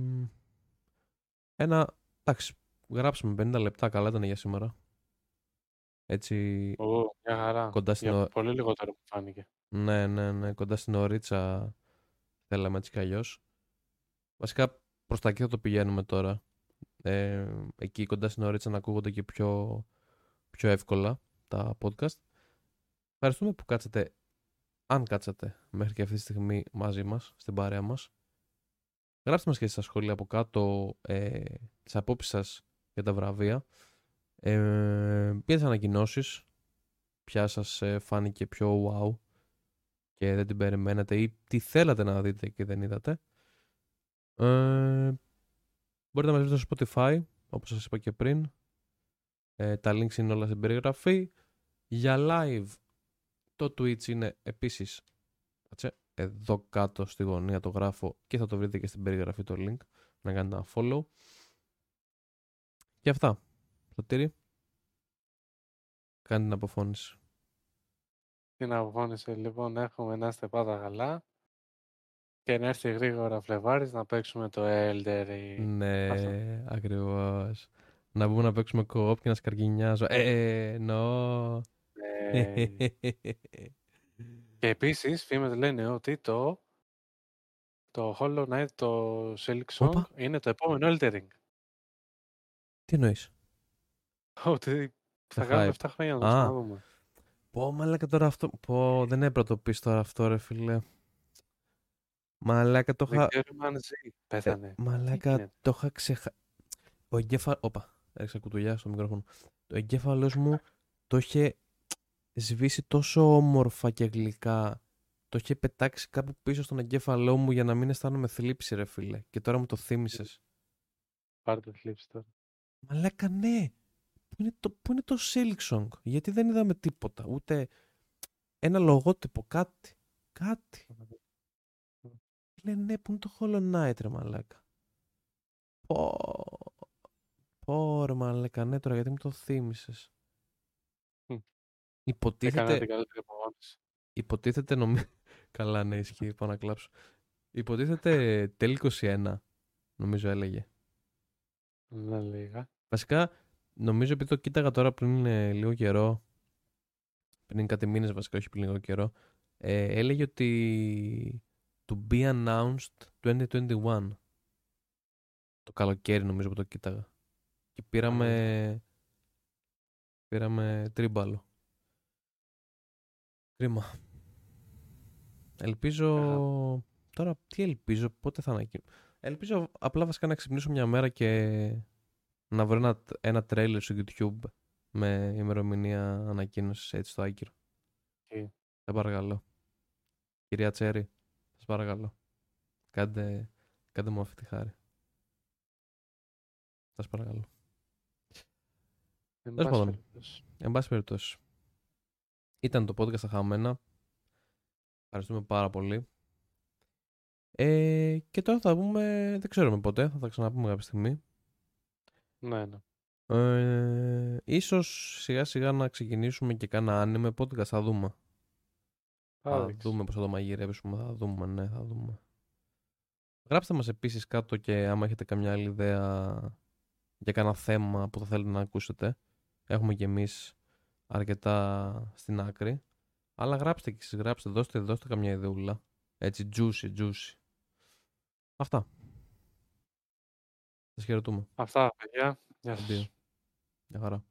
ένα, εντάξει, γράψαμε 50 λεπτά, καλά ήταν για σήμερα. Έτσι, Ω, μια χαρά. κοντά στην, Για ο- πολύ λιγότερο μου φάνηκε. ναι, ναι, ναι, κοντά στην ωρίτσα θέλαμε έτσι κι αλλιώς. Βασικά προς τα εκεί θα το πηγαίνουμε τώρα. Ε, εκεί κοντά στην ωρίτσα να ακούγονται και πιο, πιο εύκολα τα podcast. Ευχαριστούμε που κάτσατε, αν κάτσατε μέχρι και αυτή τη στιγμή μαζί μας, στην παρέα μας. Γράψτε μας και στα σχόλια από κάτω ε, τις απόψεις σας για τα βραβεία. Ε, για τις ανακοινώσεις, ποια σας ε, φάνηκε πιο wow και δεν την περιμένετε ή τι θέλατε να δείτε και δεν είδατε. Ε, μπορείτε να μας βρείτε στο Spotify, όπως σας είπα και πριν. Ε, τα links είναι όλα στην περιγραφή. Για live, το Twitch είναι επίσης κάτσε, εδώ κάτω στη γωνία το γράφω και θα το βρείτε και στην περιγραφή το link να κάνετε ένα follow. Και αυτά. Σωτήρη. Κάνει την αποφώνηση. Την αποφώνηση λοιπόν έχουμε να είστε πάντα καλά και να έρθει γρήγορα Φλεβάρης να παίξουμε το Elder Ring. Ναι, Αυτό. ακριβώς. Να μπούμε να παίξουμε co-op και να σκαργινιάζω. Ε, νο. Ε, και επίσης φήμες λένε ότι το το Hollow Knight, το Silk Song Όπα. είναι το επόμενο Elder Ring. Τι εννοείς; Ότι θα Το κάνουμε hype. 7 χρόνια να Α. το δούμε. Πω, μαλάκα τώρα αυτό. Πω, δεν έπρεπε να το πεις τώρα αυτό, ρε φίλε. Μαλάκα το Δεν είχα. ξέρουμε αν ζει. Ε, Πέθανε. μαλάκα γίνεται; το είχα ξεχάσει. Ο εγκέφαλο. Όπα, έριξα κουτουλιά στο μικρόφωνο. Το εγκέφαλος μου το είχε σβήσει τόσο όμορφα και γλυκά. Το είχε πετάξει κάπου πίσω στον εγκέφαλό μου για να μην αισθάνομαι θλίψη, ρε φίλε. Και τώρα μου το θύμισες. Πάρε το θλίψη τώρα. Μαλάκα, ναι. Πού είναι το, πού είναι το Silk Song, γιατί δεν είδαμε τίποτα. Ούτε ένα λογότυπο, κάτι. Κάτι. Λέει ναι, πού είναι το Hollow Knight, ρε μαλάκα. Πω. Πω, ρε μαλάκα, ναι τώρα, γιατί μου το θύμισες. Μμ. Υποτίθεται, Έκανα την καλύτερη απογόνηση. υποτίθεται νομίζω... Καλά, ναι, ισχύει, πάω να κλάψω. Υποτίθεται τέλη 21, νομίζω έλεγε. Δεν λίγα. Βασικά, νομίζω επειδή το κοίταγα τώρα πριν ε, λίγο καιρό, πριν κάτι μήνες βασικά, όχι πριν λίγο καιρό, ε, έλεγε ότι to be announced 2021. Το καλοκαίρι νομίζω που το κοίταγα. Και πήραμε, πήραμε τρίμπαλο. Κρίμα. Ελπίζω... Τώρα τι ελπίζω, πότε θα ανακοινώ. Ελπίζω απλά βασικά να ξυπνήσω μια μέρα και να βρω ένα, ένα τρέιλερ στο YouTube με ημερομηνία ανακοίνωσης έτσι στο άκυρο. Τι; Σε παρακαλώ. Κυρία Τσέρι, σας παρακαλώ. Κάντε, κάντε μου αυτή τη χάρη. Σας παρακαλώ. Εν Τέλος πάση πάντων. περιπτώσει. Εν πάση περιπτώσει. Ήταν το podcast στα χαμένα. Ευχαριστούμε πάρα πολύ. Ε, και τώρα θα πούμε, δεν ξέρουμε ποτέ, θα τα ξαναπούμε κάποια στιγμή. Ναι, ναι. Ε, ίσως σιγά σιγά να ξεκινήσουμε και κάνα anime podcast, θα δούμε. Θα Θα δείξεις. δούμε πώς θα το μαγειρέψουμε, θα δούμε, ναι, θα δούμε. Γράψτε μας επίσης κάτω και άμα έχετε καμιά άλλη ιδέα για κάνα θέμα που θα θέλετε να ακούσετε. Έχουμε και εμείς αρκετά στην άκρη. Αλλά γράψτε και εσείς, γράψτε, δώστε, δώστε καμιά ιδεούλα. Έτσι, juicy, juicy. Αυτά. Σας χαιρετούμε. Αυτά, παιδιά. Γεια Αντίο. σας. Μια χαρά.